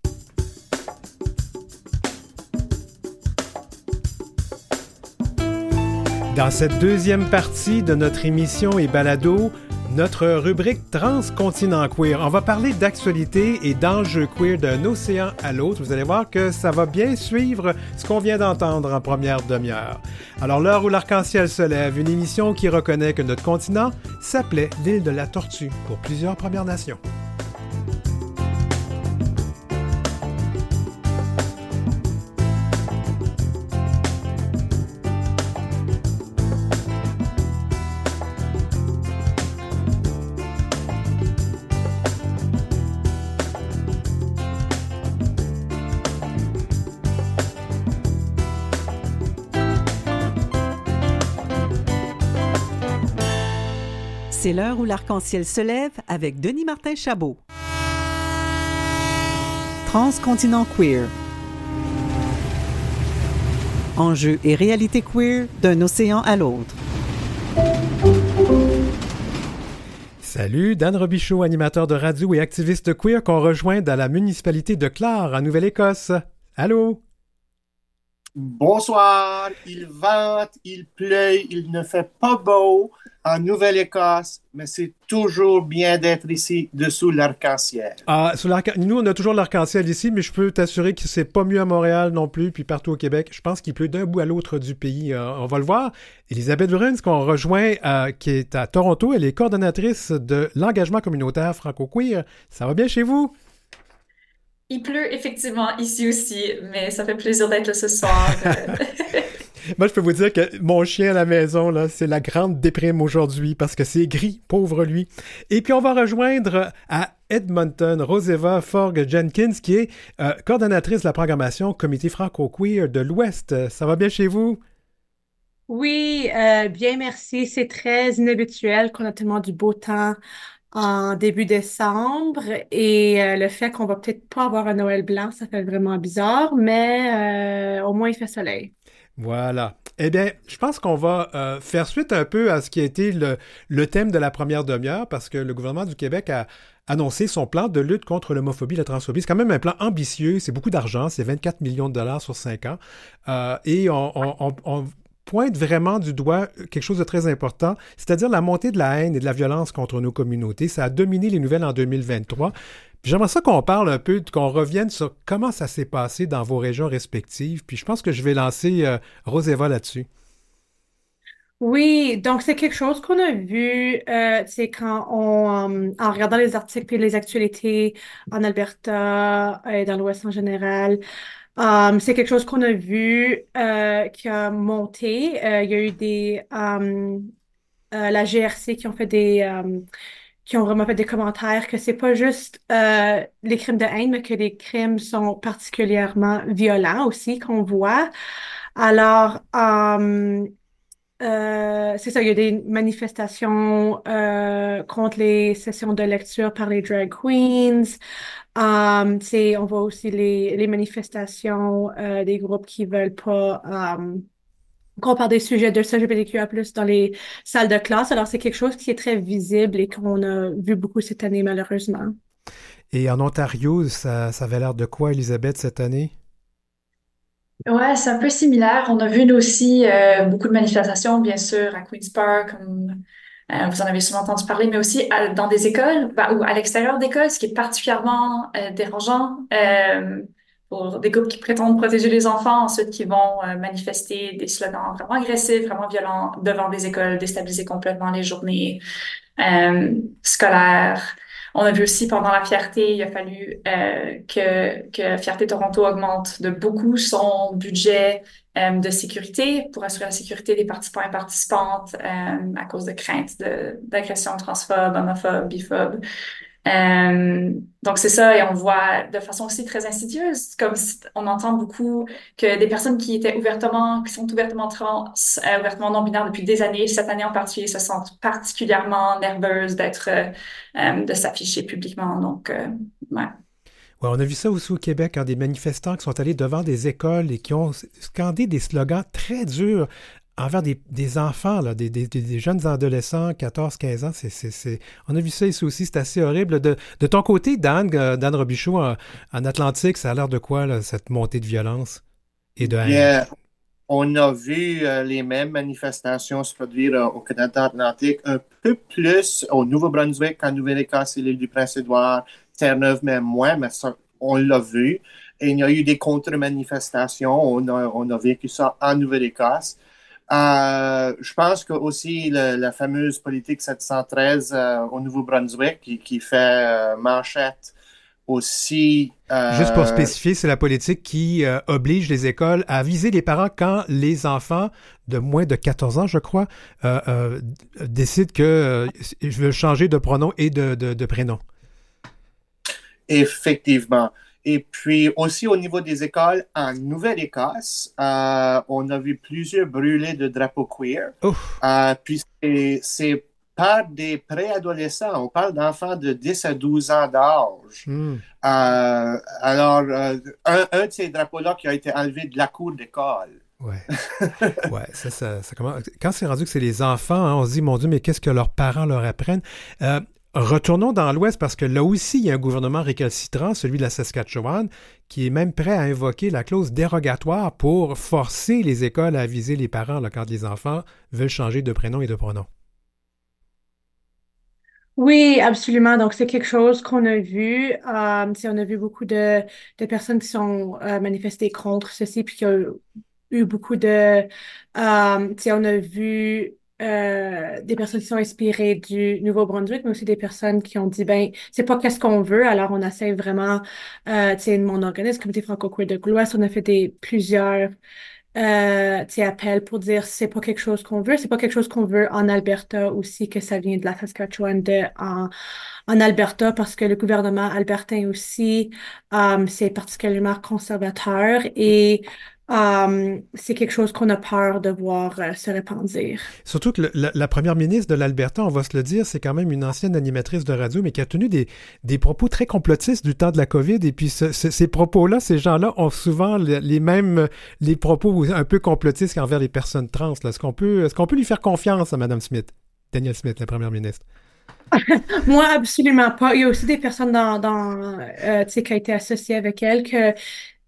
Dans cette deuxième partie de notre émission et balado, notre rubrique Transcontinent Queer. On va parler d'actualité et d'enjeux queer d'un océan à l'autre. Vous allez voir que ça va bien suivre ce qu'on vient d'entendre en première demi-heure. Alors, l'heure où l'arc-en-ciel se lève, une émission qui reconnaît que notre continent s'appelait l'île de la Tortue pour plusieurs Premières Nations. C'est l'heure où l'arc-en-ciel se lève avec Denis Martin Chabot. Transcontinent queer. Enjeux et réalité queer d'un océan à l'autre. Salut, Dan Robichaud, animateur de radio et activiste queer qu'on rejoint dans la municipalité de Clare, en Nouvelle-Écosse. Allô? Bonsoir, il vente, il pleut, il ne fait pas beau en Nouvelle-Écosse, mais c'est toujours bien d'être ici dessous l'arc-en-ciel. Ah, sous Nous, on a toujours l'arc-en-ciel ici, mais je peux t'assurer que c'est pas mieux à Montréal non plus, puis partout au Québec. Je pense qu'il pleut d'un bout à l'autre du pays. Euh, on va le voir. Elisabeth Bruns, qu'on rejoint, euh, qui est à Toronto, elle est coordonnatrice de l'engagement communautaire franco-queer. Ça va bien chez vous? Il pleut effectivement ici aussi, mais ça fait plaisir d'être là ce soir. [LAUGHS] Moi, je peux vous dire que mon chien à la maison, là, c'est la grande déprime aujourd'hui parce que c'est gris, pauvre lui. Et puis, on va rejoindre à Edmonton Roseva Forg Jenkins, qui est euh, coordonnatrice de la programmation Comité franco-queer de l'Ouest. Ça va bien chez vous? Oui, euh, bien merci. C'est très inhabituel qu'on a tellement du beau temps en début décembre et euh, le fait qu'on va peut-être pas avoir un Noël blanc, ça fait vraiment bizarre, mais euh, au moins il fait soleil. Voilà. Eh bien, je pense qu'on va euh, faire suite un peu à ce qui a été le, thème de la première demi-heure parce que le gouvernement du Québec a annoncé son plan de lutte contre l'homophobie et la transphobie. C'est quand même un plan ambitieux, c'est beaucoup d'argent, c'est 24 millions de dollars sur 5 ans. et on, on, on, pointe vraiment du doigt quelque chose de très important, c'est-à-dire la montée de la haine et de la violence contre nos communautés. Ça a dominé les nouvelles en 2023. J'aimerais ça qu'on parle un peu, qu'on revienne sur comment ça s'est passé dans vos régions respectives. Puis je pense que je vais lancer euh, Roseva là-dessus. Oui, donc c'est quelque chose qu'on a vu, euh, c'est quand on, euh, en regardant les articles et les actualités en Alberta et dans l'Ouest en général, Um, c'est quelque chose qu'on a vu euh, qui a monté. Euh, il y a eu des um, la GRC qui ont fait des um, qui ont vraiment fait des commentaires que c'est pas juste les crimes de haine, mais que les crimes sont particulièrement violents aussi qu'on voit. Alors c'est ça, il y a des manifestations contre les sessions de lecture par les drag queens. Um, on voit aussi les, les manifestations euh, des groupes qui veulent pas um, qu'on parle des sujets de LGBTQIA+, dans les salles de classe. Alors, c'est quelque chose qui est très visible et qu'on a vu beaucoup cette année, malheureusement. Et en Ontario, ça, ça avait l'air de quoi, Elisabeth, cette année? Ouais, c'est un peu similaire. On a vu, nous aussi, euh, beaucoup de manifestations, bien sûr, à Queen's Park, comme euh, vous en avez souvent entendu parler, mais aussi dans des écoles bah, ou à l'extérieur d'écoles, ce qui est particulièrement euh, dérangeant pour des groupes qui prétendent protéger les enfants, ensuite qui vont manifester des slogans vraiment agressifs, vraiment violents devant des écoles, déstabiliser complètement les journées scolaires. On a vu aussi pendant la fierté, il a fallu euh, que, que Fierté Toronto augmente de beaucoup son budget euh, de sécurité pour assurer la sécurité des participants et participantes euh, à cause de craintes d'agressions transphobes, homophobes, biphobes. Euh, donc c'est ça, et on voit de façon aussi très insidieuse, comme on entend beaucoup que des personnes qui étaient ouvertement, qui sont ouvertement trans, euh, ouvertement non-binaires depuis des années, cette année en particulier, se sentent particulièrement nerveuses d'être, euh, de s'afficher publiquement. Donc, ouais. Ouais, on a vu ça aussi au Québec, hein, des manifestants qui sont allés devant des écoles et qui ont scandé des slogans très durs envers des, des enfants, là, des, jeunes adolescents, 14, 15 ans, c'est, on a vu ça ici aussi, c'est assez horrible. De, ton côté, Dan, euh, Dan Robichaud, en, Atlantique, ça a l'air de quoi, cette montée de violence et de haine? on a vu euh, les mêmes manifestations se produire euh, au Canada Atlantique, un peu plus au Nouveau-Brunswick, en Nouvelle-Écosse et l'île du Prince-Édouard, Terre-Neuve, même moins, mais ça, on l'a vu. Et il y a eu des contre-manifestations, on a, on a vécu ça en Nouvelle-Écosse. Euh, je pense que aussi la fameuse politique 713 euh, au Nouveau-Brunswick qui, qui, fait euh, manchette aussi. Juste pour spécifier, c'est la politique qui oblige les écoles à viser les parents quand les enfants de moins de 14 ans, je crois, décident que je veux changer de pronom et de, de, de prénom. Effectivement. Et puis aussi au niveau des écoles en Nouvelle-Écosse, euh, on a vu plusieurs brûlés de drapeaux queer. Euh, puis c'est par des préadolescents. On parle d'enfants de 10 à 12 ans d'âge. Hmm. Euh, alors, un, un, de ces drapeaux-là qui a été enlevé de la cour d'école. Ouais. [LAUGHS] ouais, ça, ça, ça commence. Quand c'est rendu que c'est les enfants, hein, on se dit, mon Dieu, mais qu'est-ce que leurs parents leur apprennent? Retournons dans l'Ouest parce que là aussi, il y a un gouvernement récalcitrant, celui de la Saskatchewan, qui est même prêt à invoquer la clause dérogatoire pour forcer les écoles à aviser les parents là, quand les enfants veulent changer de prénom et de pronom. Oui, absolument. Donc, c'est quelque chose qu'on a vu. Euh, on a vu beaucoup de, personnes qui sont euh, manifestées contre ceci, puis qu'il y a eu beaucoup de... Euh, on a vu euh, des personnes qui sont inspirées du Nouveau-Brunswick, mais aussi des personnes qui ont dit, ben, c'est pas qu'est-ce qu'on veut, alors on essaie vraiment, euh, tu sais, mon organisme, Comité franco-queer de l'Ouest, on a fait des, plusieurs euh, appels pour dire c'est pas quelque chose qu'on veut, c'est pas quelque chose qu'on veut en Alberta aussi, que ça vient de la Saskatchewan en, en Alberta, parce que le gouvernement albertain aussi, c'est particulièrement conservateur et Um, c'est quelque chose qu'on a peur de voir euh, se répandre. Surtout que la, première ministre de l'Alberta, on va se le dire, c'est quand même une ancienne animatrice de radio, mais qui a tenu des, des propos très complotistes du temps de la COVID. Et puis ces propos-là, ces gens-là ont souvent les, mêmes les propos un peu complotistes envers les personnes trans. Est-ce qu'on peut, est qu'on peut lui faire confiance à Mme Smith, Daniel Smith, la première ministre? [LAUGHS] Moi, absolument pas. Il y a aussi des personnes dans, dans euh, qui ont été associées avec elle que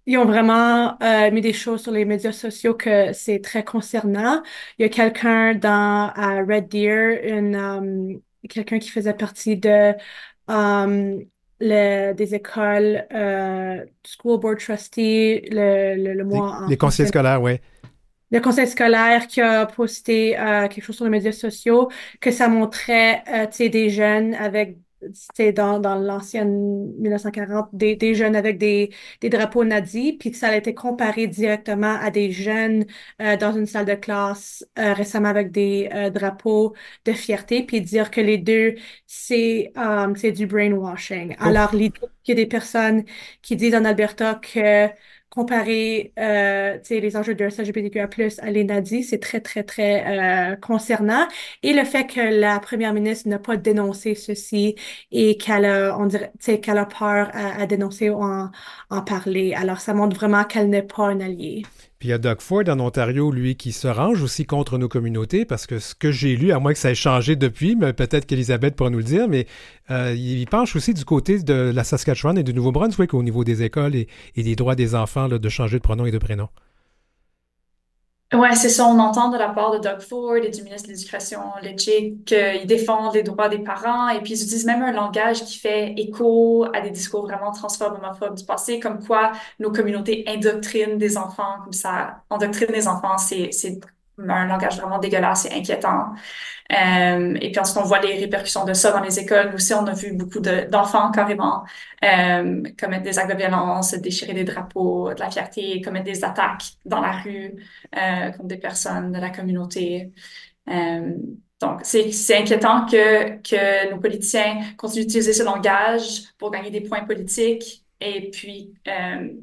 ils ont vraiment euh, mis des choses sur les médias sociaux que c'est très concernant. Il y a quelqu'un dans à Red Deer, une, um, quelqu'un qui faisait partie de um, le, des écoles, euh, School Board Trustee, le, le, le mois Les, les conseils scolaires, oui. Le conseil scolaire qui a posté euh, quelque chose sur les médias sociaux, que ça montrait euh, des jeunes avec c'était dans, dans l'ancienne 1940, des, des, jeunes avec des, des drapeaux nazis, puis que ça a été comparé directement à des jeunes euh, dans une salle de classe euh, récemment avec des euh, drapeaux de fierté, puis dire que les deux, c'est c'est du brainwashing. Alors, l'idée qu'il y a des personnes qui disent en Alberta que comparer euh, les enjeux de LGBTQIA+, à l'ENADI, c'est très, très, très euh, concernant. Et le fait que la première ministre n'a pas dénoncé ceci et qu'elle a, on dirait, qu'elle a peur à, dénoncer ou en, en parler. Alors, ça montre vraiment qu'elle n'est pas un allié. Puis il y a Doug Ford en Ontario, lui, qui se range aussi contre nos communautés, parce que ce que j'ai lu, à moins que ça ait changé depuis, mais peut-être qu'Elisabeth pourra nous le dire, mais euh, il penche aussi du côté de la Saskatchewan et du Nouveau-Brunswick au niveau des écoles et, des droits des enfants de changer de pronom et de prénom. Oui, c'est ça. On entend de la part de Doug Ford et du ministre de l'Éducation, Lechick, qu'ils défendent les droits des parents et puis ils utilisent même un langage qui fait écho à des discours vraiment transphobes, homophobes du passé, comme quoi nos communautés indoctrinent des enfants, comme ça, endoctrinent des enfants, c'est un langage vraiment dégueulasse et inquiétant. Euh, et puis ensuite, on voit les répercussions de ça dans les écoles. aussi, on a vu beaucoup d'enfants carrément euh, commettre des actes de violence, déchirer des drapeaux, de la fierté, commettre des attaques dans la rue euh, contre des personnes de la communauté. Donc, c'est inquiétant que, que nos politiciens continuent d'utiliser ce langage pour gagner des points politiques et puis,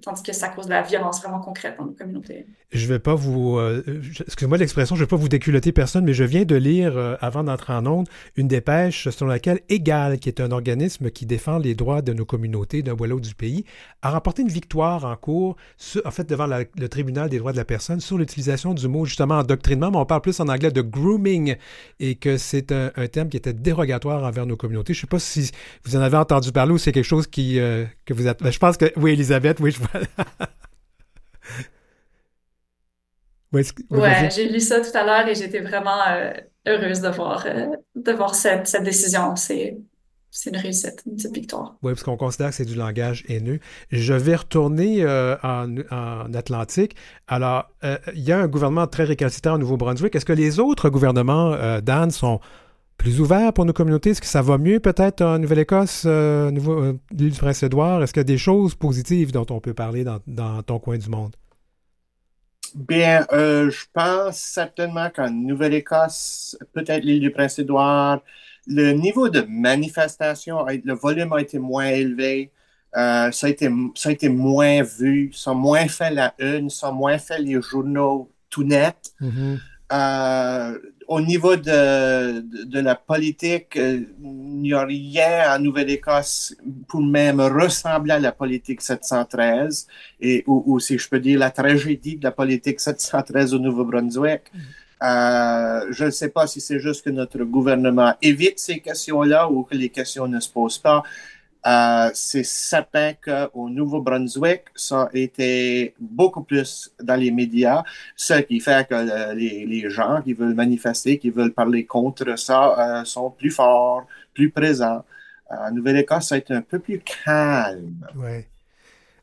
tandis que ça cause de la violence vraiment concrète dans nos communautés. Je vais pas vous, euh, excusez-moi l'expression, je vais pas vous déculoter personne, mais je viens de lire, euh, avant d'entrer en onde, une dépêche selon laquelle Égal, qui est un organisme qui défend les droits de nos communautés d'un bout l'autre du pays, a remporté une victoire en cours, en fait, devant le tribunal des droits de la personne, sur l'utilisation du mot, justement, endoctrinement, mais on parle plus en anglais de grooming, et que c'est un, terme qui était dérogatoire envers nos communautés. Je sais pas si vous en avez entendu parler ou c'est quelque chose qui, que vous ben, je pense que. Oui, Elisabeth, oui, je vois. [LAUGHS] ouais, j'ai lu ça tout à l'heure et j'étais vraiment euh, heureuse de voir, euh, de voir cette, cette décision. C'est. C'est une réussite, une petite victoire. Oui, parce qu'on considère que c'est du langage haineux. Je vais retourner euh, en, en, Atlantique. Alors, il y a un gouvernement très récalcitrant au Nouveau-Brunswick. Est-ce que les autres gouvernements, Dan, sont plus ouvert pour nos communautés? Est-ce que ça va mieux peut-être en Nouvelle-Écosse, euh, euh, l'île du Prince-Édouard? Est-ce qu'il y a des choses positives dont on peut parler dans, ton coin du monde? Bien, euh, je pense certainement qu'en Nouvelle-Écosse, peut-être l'île du Prince-Édouard, le niveau de manifestation, le volume a été moins élevé. ça, a été, ça a été moins vu, ça a moins fait la une, ça a moins fait les journaux tout net. Mm-hmm au niveau de, de, la politique, euh, il n'y a rien en Nouvelle-Écosse pour même ressembler à la politique 713, et, ou, si je peux dire la tragédie de la politique 713 au Nouveau-Brunswick. Euh, je ne sais pas si c'est juste que notre gouvernement évite ces questions-là ou que les questions ne se posent pas. Euh, c'est certain qu'au Nouveau-Brunswick, ça a été beaucoup plus dans les médias, ce qui fait que les, les, gens qui veulent manifester, qui veulent parler contre ça, euh, sont plus forts, plus présents. Euh, Nouvelle-Écosse, ça a été un peu plus calme. Ouais.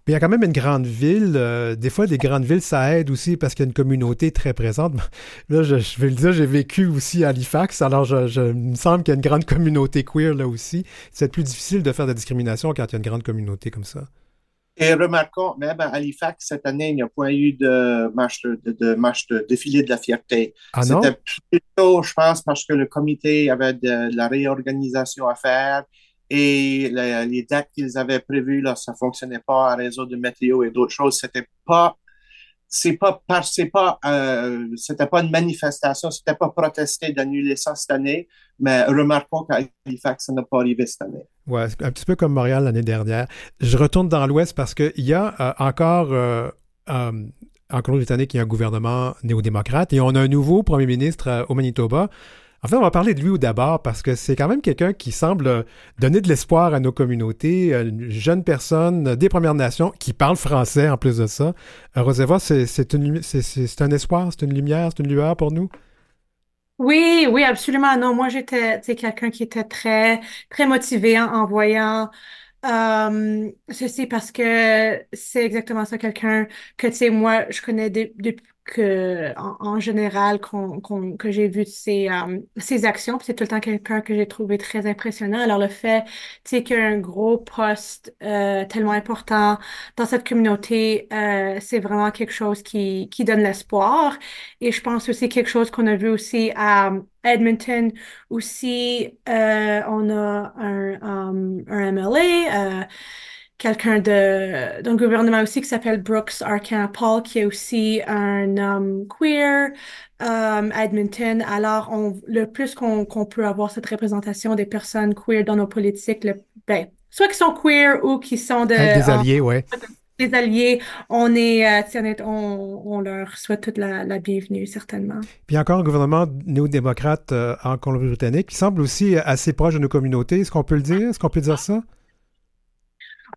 Mais il y a quand même une grande ville. Euh, des fois, les grandes villes, ça aide aussi parce qu'il y a une communauté très présente. [LAUGHS] Là, je, vais le dire, j'ai vécu aussi à Halifax. Alors, je, je il me semble qu'il y a une grande communauté queer là aussi. C'est plus difficile de faire de la discrimination quand il y a une grande communauté comme ça. Et remarquons, même à Halifax, cette année, il n'y a pas eu de marche de, de, marche de défilé de la fierté. Ah? C'était plutôt, je pense, parce que le comité avait de, de la réorganisation à faire et les dates qu'ils avaient prévues, là, ça fonctionnait pas en réseau de météo et d'autres choses. C'était pas, c'est pas, c'est pas, euh, c'était pas une manifestation, c'était pas protester d'annuler ça cette année, mais remarquons qu'à Halifax, ça n'a pas arrivé cette année. Ouais, un petit peu comme Montréal l'année dernière. Je retourne dans l'Ouest parce qu'il y a euh, encore, euh, euh, en Colombie-Britannique, il y a un gouvernement néo-démocrate et on a un nouveau premier ministre au Manitoba. En fait, on va parler de lui d'abord parce que c'est quand même quelqu'un qui semble donner de l'espoir à nos communautés, euh, une jeune personne des Premières Nations qui parle français en plus de ça. Euh, Roseva, c'est un espoir, c'est une lumière, c'est une lueur pour nous? Oui, oui, absolument. Non, moi, j'étais quelqu'un qui était très, très motivé en, voyant euh, ceci parce que c'est exactement ça, quelqu'un que, tu sais, moi, je connais depuis que en, en général qu'on, qu'on, que j'ai vu ses, euh, actions c'est tout le temps quelqu'un que j'ai trouvé très impressionnant. Alors le fait tu sais qu'il y a un gros poste euh, tellement important dans cette communauté euh, c'est vraiment quelque chose qui qui donne l'espoir. Et je pense aussi quelque chose qu'on a vu aussi à Edmonton aussi euh, on a un, um, un MLA quelqu'un d'un gouvernement aussi qui s'appelle Brooks Arcan Paul, qui est aussi un homme queer um, à Edmonton. Alors, on, le plus qu'on peut avoir cette représentation des personnes queer dans nos politiques, le, ben, soit qui sont queer ou qui sont de... Des alliés, ouais. Des alliés, on est, euh, on, on, leur souhaite toute la, la, bienvenue, certainement. Puis encore un gouvernement néo-démocrate euh, en Colombie-Britannique qui semble aussi assez proche de nos communautés. Est-ce qu'on peut le dire? Est-ce qu'on peut dire ça?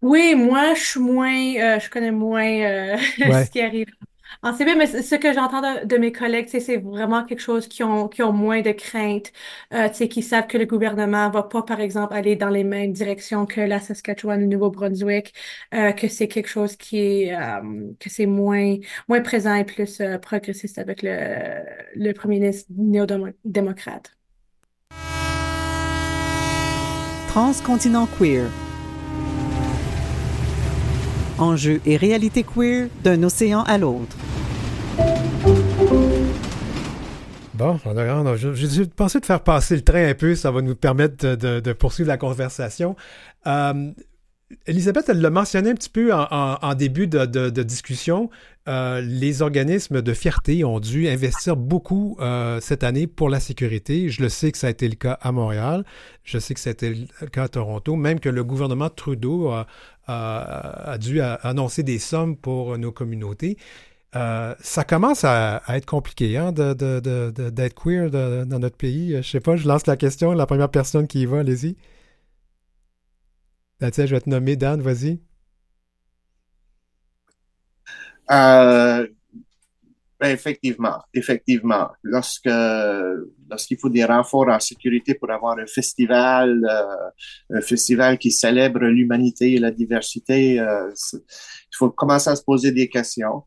Oui, moi, je suis moins, euh, je connais moins euh, [LAUGHS] Ouais. ce qui arrive en CB, mais c- ce que j'entends de, de mes collègues, tu sais, c'est vraiment quelque chose qui ont, qui ont moins de crainte, euh, tu sais, qui savent que le gouvernement va pas, par exemple, aller dans les mêmes directions que la Saskatchewan, le Nouveau-Brunswick, euh, que c'est quelque chose qui est, euh, que c'est moins, moins présent et plus euh, progressiste avec le, le premier ministre néo-démocrate. Transcontinent queer. Enjeux et réalité queer d'un océan à l'autre. Bon, on a, de faire passer le train un peu, ça va nous permettre de, poursuivre la conversation. Euh, Elisabeth, elle l'a mentionné un petit peu en, début de discussion. Euh, les organismes de fierté ont dû investir beaucoup euh, cette année pour la sécurité. Je le sais que ça a été le cas à Montréal. Je sais que ça a été le cas à Toronto. Même que le gouvernement Trudeau a, a- dû annoncer des sommes pour nos communautés. Euh, ça commence à, être compliqué hein, d'être queer dans notre pays. Je sais pas, je lance la question. La première personne qui y va, allez-y. Tiens, je vais te nommer Dan, vas-y. Euh, ben, effectivement, effectivement. Lorsque, lorsqu'il faut des renforts en sécurité pour avoir un festival, euh, un festival qui célèbre l'humanité et la diversité, euh, il faut commencer à se poser des questions.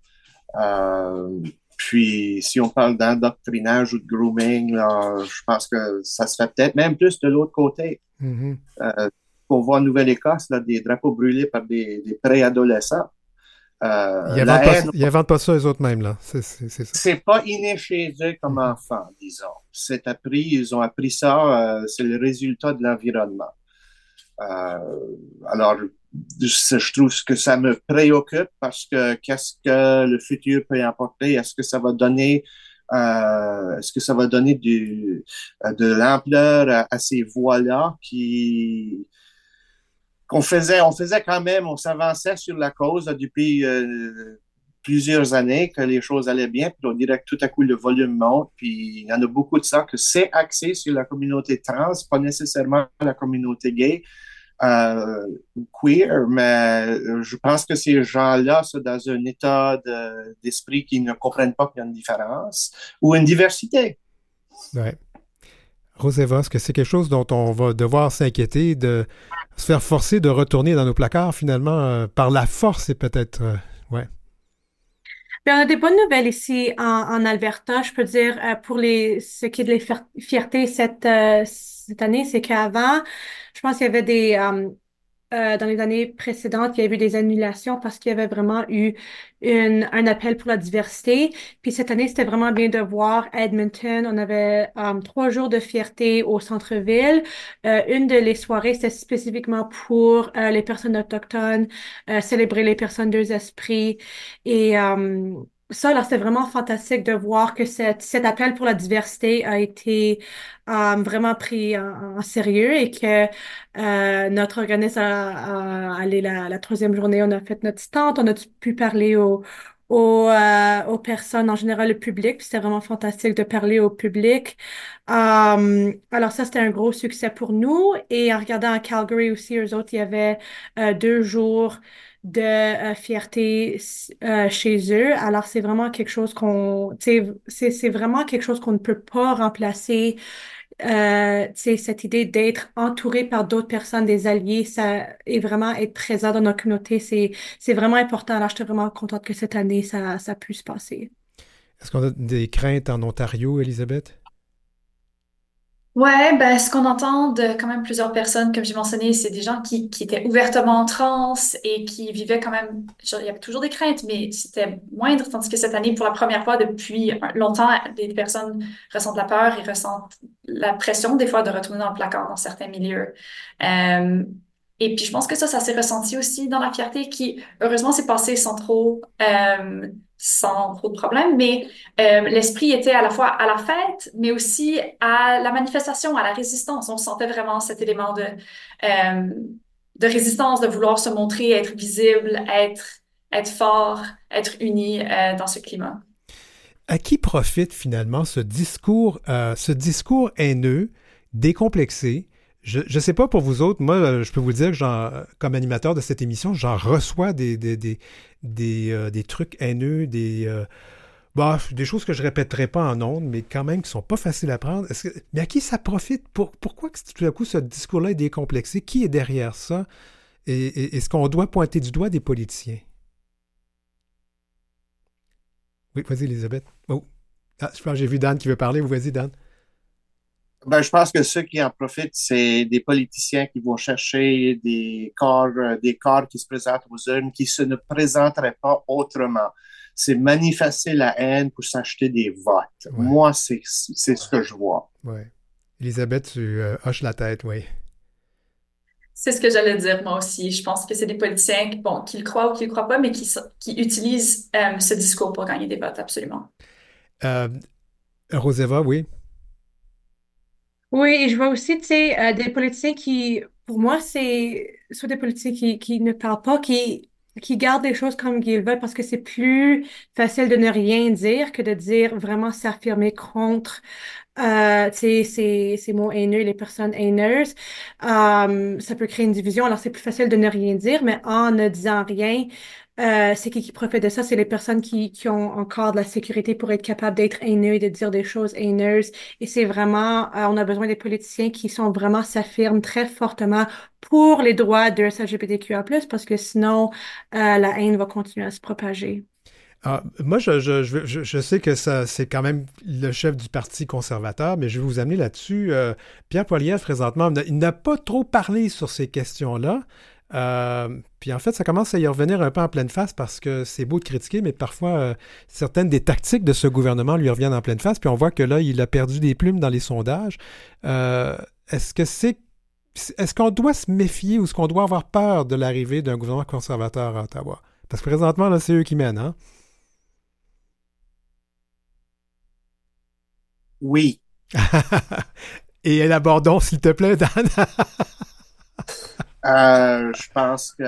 Euh, puis, si on parle d'endoctrinage ou de grooming, là, je pense que ça se fait peut-être même plus de l'autre côté. Mhm. Euh, on voit en Nouvelle-Écosse là, des drapeaux brûlés par des, des préadolescents. Euh, Ils la inventent pas, ça eux autres mêmes, là. C'est, pas inné chez eux comme enfants, disons. C'est appris, ils ont appris ça, euh, c'est le résultat de l'environnement. Euh, alors, je, je trouve que ça me préoccupe parce que qu'est-ce que le futur peut apporter? Est-ce que ça va donner, euh, est-ce que ça va donner du, de l'ampleur à, à ces voix-là qui, qu'on faisait, on faisait quand même, on s'avançait sur la cause depuis, euh, plusieurs années que les choses allaient bien, puis on dirait que tout à coup le volume monte, puis il y en a beaucoup de ça que c'est axé sur la communauté trans, pas nécessairement la communauté gay euh, queer, mais je pense que ces gens-là sont dans un état d'esprit qui ne comprennent pas qu'il y a une différence ou une diversité. Roseva, est-ce que c'est quelque chose dont on va devoir s'inquiéter, de se faire forcer de retourner dans nos placards finalement euh, par la force et peut-être, euh, ouais. on a des bonnes nouvelles ici en, Alberta. Je peux dire euh, pour les ce qui est de la fierté cette cette année, c'est qu'avant, je pense qu'il y avait des euh, dans les années précédentes, il y a eu des annulations parce qu'il y avait vraiment eu un appel pour la diversité. Puis cette année, c'était vraiment bien de voir Edmonton. On avait euh, trois jours de fierté au centre-ville. Euh, une de les soirées, c'était spécifiquement pour les personnes autochtones, célébrer les personnes deux esprits. Et ça, là, c'était vraiment fantastique de voir que cet appel pour la diversité a été euh, vraiment pris en, sérieux et que euh, notre organisme a, a allé la, la, troisième journée, on a fait notre stand, on a pu parler aux, aux, euh, aux personnes, en général le public, c'était vraiment fantastique de parler au public. Euh, alors ça, c'était un gros succès pour nous. Et en regardant à Calgary aussi, eux autres, il y avait deux jours de euh, fierté euh, chez eux. Alors, c'est vraiment quelque chose qu'on, c'est vraiment quelque chose qu'on ne peut pas remplacer. Euh, cette idée d'être entouré par d'autres personnes, des alliés, ça est vraiment être présent dans notre communauté, c'est c'est vraiment important. Alors, je suis vraiment contente que cette année, ça, ça puisse passer. Est-ce qu'on a des craintes en Ontario, Elisabeth? Ouais, ben, ce qu'on entend de quand même plusieurs personnes, comme j'ai mentionné, c'est des gens qui, qui étaient ouvertement trans et qui vivaient quand même, il y avait toujours des craintes, mais c'était moindre, tandis que cette année, pour la première fois depuis longtemps, des personnes ressentent la peur et ressentent la pression des fois de retourner dans le placard dans certains milieux. Euh, et puis je pense que ça, ça s'est ressenti aussi dans la fierté qui, heureusement, s'est passé sans trop euh, sans trop de problèmes, mais euh, l'esprit était à la fois à la fête, mais aussi à la manifestation, à la résistance. On sentait vraiment cet élément de, euh, de résistance, de vouloir se montrer, être visible, être, être fort, être uni dans ce climat. À qui profite finalement ce discours, ce discours haineux, décomplexé, je ne sais pas pour vous autres, moi, euh, je peux vous dire que comme animateur de cette émission, j'en reçois des, euh, trucs haineux, des, euh, bah, des choses que je ne répéterai pas en ondes, mais quand même qui ne sont pas faciles à prendre. mais à qui ça profite? Pour, pourquoi tout à coup ce discours-là est décomplexé? Qui est derrière ça? Et, est-ce qu'on doit pointer du doigt des politiciens? Oui, vas-y, Elisabeth. Oh. Ah, je pense que j'ai vu Dan qui veut parler. Vas-y, Dan. Ben, je pense que ceux qui en profitent, c'est des politiciens qui vont chercher des corps, euh, des corps qui se présentent aux urnes, qui se ne présenteraient pas autrement. C'est manifester la haine pour s'acheter des votes. Moi, c'est ce que je vois. Oui. Elisabeth, tu euh, hoches la tête, oui. C'est ce que j'allais dire, moi aussi. Je pense que c'est des politiciens bon, qui le croient ou qui ne le croient pas, mais qui, qui utilisent euh, ce discours pour gagner des votes, absolument. Euh, Roseva, oui. Oui, et je vois aussi, tu sais, euh, des politiciens qui, pour moi, c'est soit des politiciens qui, qui ne parlent pas, qui, qui gardent les choses comme ils veulent parce que c'est plus facile de ne rien dire que de dire vraiment s'affirmer contre euh, ces, ces mots haineux, les personnes haineuses. Euh, ça peut créer une division. Alors, c'est plus facile de ne rien dire, mais en ne disant rien, euh, c'est qui qui profite de ça? C'est les personnes qui, qui ont encore de la sécurité pour être capables d'être haineux et de dire des choses haineuses. Et c'est vraiment, euh, on a besoin des politiciens qui sont vraiment s'affirment très fortement pour les droits de LGBTQIA+, parce que sinon, euh, la haine va continuer à se propager. Ah, moi, je, je, je, sais que c'est quand même le chef du Parti conservateur, mais je vais vous amener là-dessus. Pierre Poilievre, présentement, il n'a pas trop parlé sur ces questions-là. Euh, puis en fait, ça commence à y revenir un peu en pleine face parce que c'est beau de critiquer, mais parfois, euh, certaines des tactiques de ce gouvernement lui reviennent en pleine face. Puis on voit que là, il a perdu des plumes dans les sondages. Euh, est-ce que c'est. Est-ce qu'on doit se méfier ou est-ce qu'on doit avoir peur de l'arrivée d'un gouvernement conservateur à Ottawa? Parce que présentement, là, c'est eux qui mènent, hein? Oui. [LAUGHS] Et élabore s'il te plaît, Dan. [LAUGHS] Euh, je pense que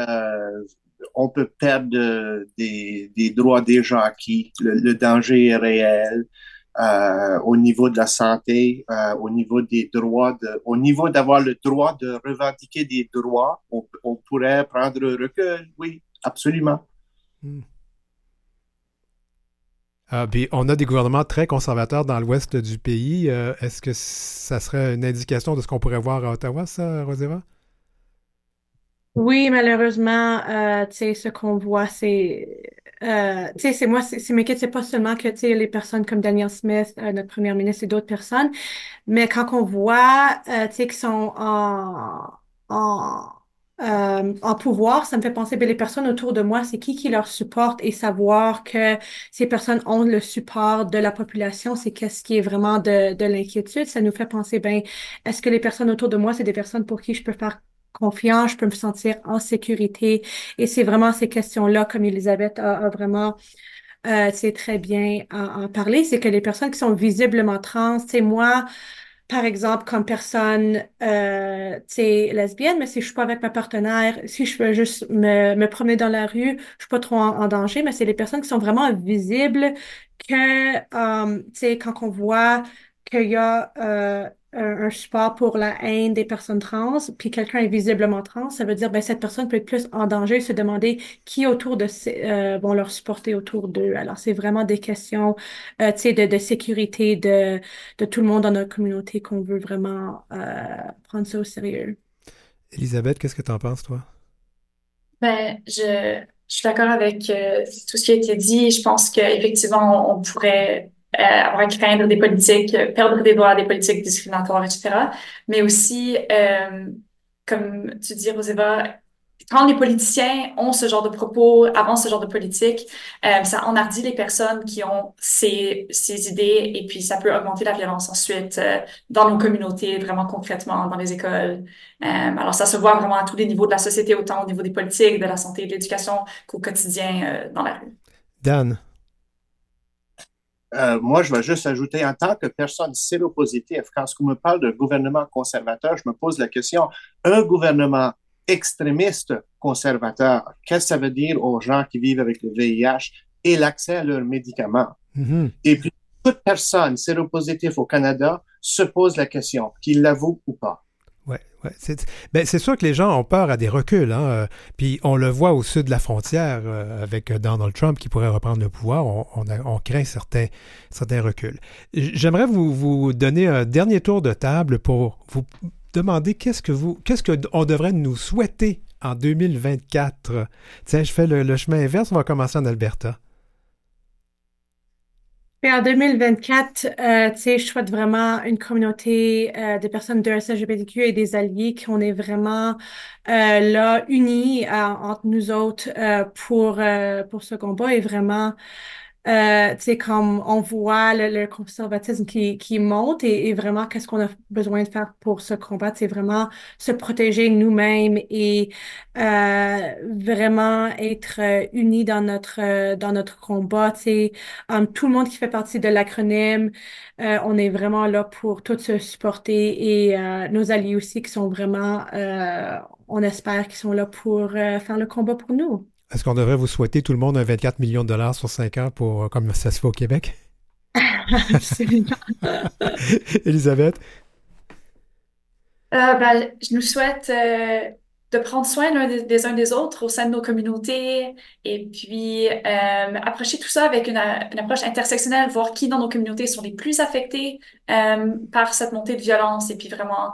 on peut perdre des, des droits déjà acquis. Le, danger est réel. Euh, au niveau de la santé, euh, au niveau des droits, de, au niveau d'avoir le droit de revendiquer des droits, on, on pourrait prendre recul, oui, absolument. Hmm. Ah, puis on a des gouvernements très conservateurs dans l'ouest du pays. Est-ce que ça serait une indication de ce qu'on pourrait voir à Ottawa, ça, Roseva? Oui, malheureusement, euh, tu sais, ce qu'on voit, c'est, euh, tu sais, c'est moi, c'est m'inquiète, c'est pas seulement que, tu sais, les personnes comme Daniel Smith, notre première ministre et d'autres personnes, mais quand on voit, tu sais, qu'ils sont en, en euh, en pouvoir, ça me fait penser, ben, les personnes autour de moi, c'est qui qui leur supporte et savoir que ces personnes ont le support de la population, c'est qu'est-ce qui est vraiment de, de l'inquiétude. Ça nous fait penser, ben, est-ce que les personnes autour de moi, c'est des personnes pour qui je peux faire confiance, je peux me sentir en sécurité. Et c'est vraiment ces questions-là, comme Elisabeth a, vraiment euh, c'est très bien en, parler, c'est que les personnes qui sont visiblement trans, c'est moi, par exemple, comme personne, euh, lesbienne, mais si je suis pas avec ma partenaire, si je veux juste me, me promener dans la rue, je suis pas trop en, danger, mais c'est les personnes qui sont vraiment visibles que, euh, quand on voit qu'il y a euh, un, support pour la haine des personnes trans, puis quelqu'un est visiblement trans, ça veut dire ben cette personne peut être plus en danger, se demander qui autour de euh, vont leur supporter autour d'eux. Alors c'est vraiment des questions, euh, tu sais, de, de, sécurité de, de tout le monde dans notre communauté qu'on veut vraiment euh, prendre ça au sérieux. Elisabeth, qu'est-ce que tu en penses, toi? Ben, je, je suis d'accord avec euh, tout ce qui a été dit. Je pense qu'effectivement, on pourrait euh, avoir craindre des politiques, euh, perdre des droits, des politiques discriminatoires, etc. Mais aussi, euh, comme tu dis, Roseva, quand les politiciens ont ce genre de propos, avancent ce genre de politique, euh, ça enhardit les personnes qui ont ces, ces idées et puis ça peut augmenter la violence ensuite dans nos communautés, vraiment concrètement, dans les écoles. Alors ça se voit vraiment à tous les niveaux de la société, autant au niveau des politiques, de la santé, de l'éducation qu'au quotidien dans la rue. Dan, euh, moi, je vais juste ajouter, en tant que personne séropositive, quand on me parle de gouvernement conservateur, je me pose la question, un gouvernement extrémiste conservateur, qu'est-ce que ça veut dire aux gens qui vivent avec le VIH et l'accès à leurs médicaments? Mm-hmm. Et puis, toute personne séropositive au Canada se pose la question, qu'il l'avoue ou pas. Ouais, ben, c'est sûr que les gens ont peur à des reculs. Hein, euh, puis on le voit au sud de la frontière euh, avec Donald Trump qui pourrait reprendre le pouvoir. On, craint certains, reculs. J'aimerais vous, vous donner un dernier tour de table pour vous demander qu'est-ce que vous qu'est-ce qu'on devrait nous souhaiter en 2024. Tiens, je fais le chemin inverse. On va commencer en Alberta en 2024, euh, tu sais, je souhaite vraiment une communauté euh, de personnes de LGBTQ et des alliés qui on est vraiment euh, là unis entre nous autres pour pour ce combat et vraiment euh, tu sais, comme on voit le, conservatisme qui, monte et, vraiment qu'est-ce qu'on a besoin de faire pour se combattre, c'est vraiment se protéger nous-mêmes et euh, vraiment être euh, unis dans notre euh, dans notre combat. Tu sais, um, tout le monde qui fait partie de l'acronyme, euh, on est vraiment là pour tous se supporter et nos alliés aussi qui sont vraiment, on espère, qu'ils sont là pour faire le combat pour nous. Est-ce qu'on devrait vous souhaiter tout le monde un 24 millions de dollars sur 5 ans pour, euh, comme ça se fait au Québec? [LAUGHS] Elisabeth? [LAUGHS] Euh, ben, je nous souhaite euh, de prendre soin des, uns des autres au sein de nos communautés et puis approcher tout ça avec une, approche intersectionnelle, voir qui dans nos communautés sont les plus affectés par cette montée de violence et puis vraiment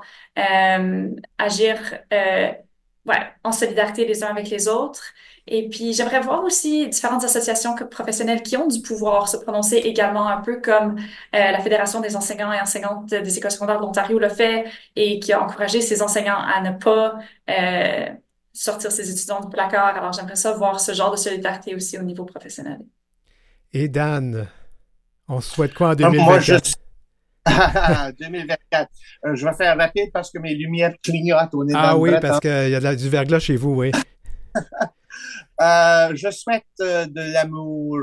agir ouais, en solidarité les uns avec les autres. Et puis, j'aimerais voir aussi différentes associations professionnelles qui ont du pouvoir se prononcer également, un peu comme euh, la Fédération des enseignants et enseignantes des écoles secondaires de l'Ontario le fait et qui a encouragé ses enseignants à ne pas euh, sortir ses étudiants du placard. Alors, j'aimerais ça voir ce genre de solidarité aussi au niveau professionnel. Et Dan, on souhaite quoi en 2024? Moi, 2024. [LAUGHS] Euh, je vais faire rapide parce que mes lumières clignotent. On est ah oui, parce qu'il y a du verglas chez vous, oui. [LAUGHS] Euh, je souhaite euh, de l'amour.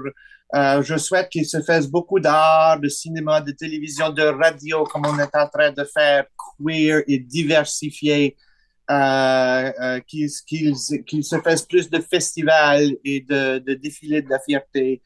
Euh, je souhaite qu'il se fasse beaucoup d'art, de cinéma, de télévision, de radio, comme on est en train de faire, queer et diversifié. qu'ils se fassent plus de festivals et de, de défilés de la fierté.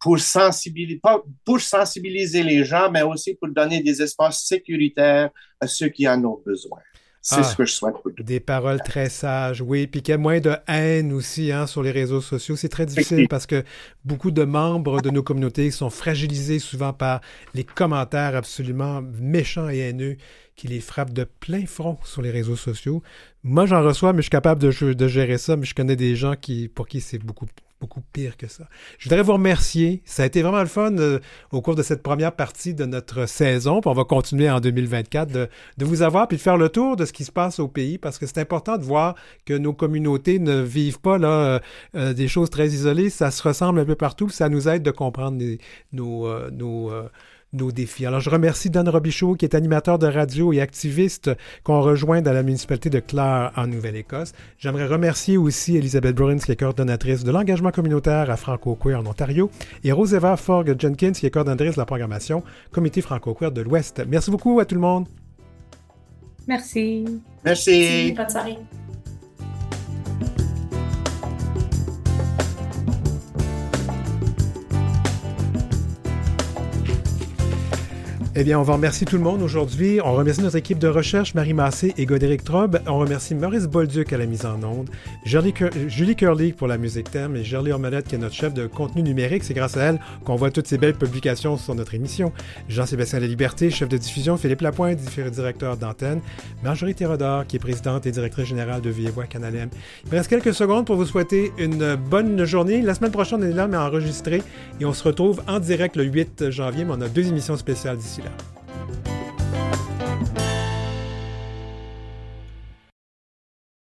pour, sensibiliser, pour sensibiliser les gens, mais aussi pour donner des espaces sécuritaires à ceux qui en ont besoin. C'est ce ah, que je souhaite. Des paroles très sages, oui. Puis qu'il y ait moins de haine aussi hein, sur les réseaux sociaux. C'est très difficile parce que beaucoup de membres de nos communautés sont fragilisés souvent par les commentaires absolument méchants et haineux qui les frappent de plein front sur les réseaux sociaux. Moi, j'en reçois, mais je suis capable de, de, gérer ça. Mais je connais des gens qui, pour qui c'est beaucoup beaucoup pire que ça. Je voudrais vous remercier. Ça a été vraiment le fun euh, au cours de cette première partie de notre saison. Puis on va continuer en 2024 de, vous avoir puis de faire le tour de ce qui se passe au pays parce que c'est important de voir que nos communautés ne vivent pas là euh, euh, des choses très isolées. Ça se ressemble un peu partout. Ça nous aide de comprendre nos nos défis. Alors, je remercie Don Robichaud, qui est animateur de radio et activiste qu'on rejoint dans la municipalité de Clare, en Nouvelle-Écosse. J'aimerais remercier aussi Elisabeth Bruins, qui est coordonnatrice de l'engagement communautaire à Franco-Queer en Ontario, et Roseva Forg Jenkins, qui est coordonnatrice de la programmation Comité Franco-Queer de l'Ouest. Merci beaucoup à tout le monde. Merci. Merci. Bonne soirée. Eh bien, on va remercier tout le monde aujourd'hui. On remercie notre équipe de recherche, Marie Massé et Godéric Trobe. On remercie Maurice Bolduc à la mise en onde, Julie Curly pour la musique thème et Gerlie Ormelette qui est notre chef de contenu numérique. C'est grâce à elle qu'on voit toutes ces belles publications sur notre émission. Jean-Sébastien La Liberté, chef de diffusion, Philippe Lapointe, directeur d'antenne, Marjorie Thérodore, qui est présidente et directrice générale de Vie Voix Canal M. Il me reste quelques secondes pour vous souhaiter une bonne journée. La semaine prochaine, on est là, mais enregistré, et on se retrouve en direct le 8 janvier, mais on a deux émissions spéciales d'ici wieder.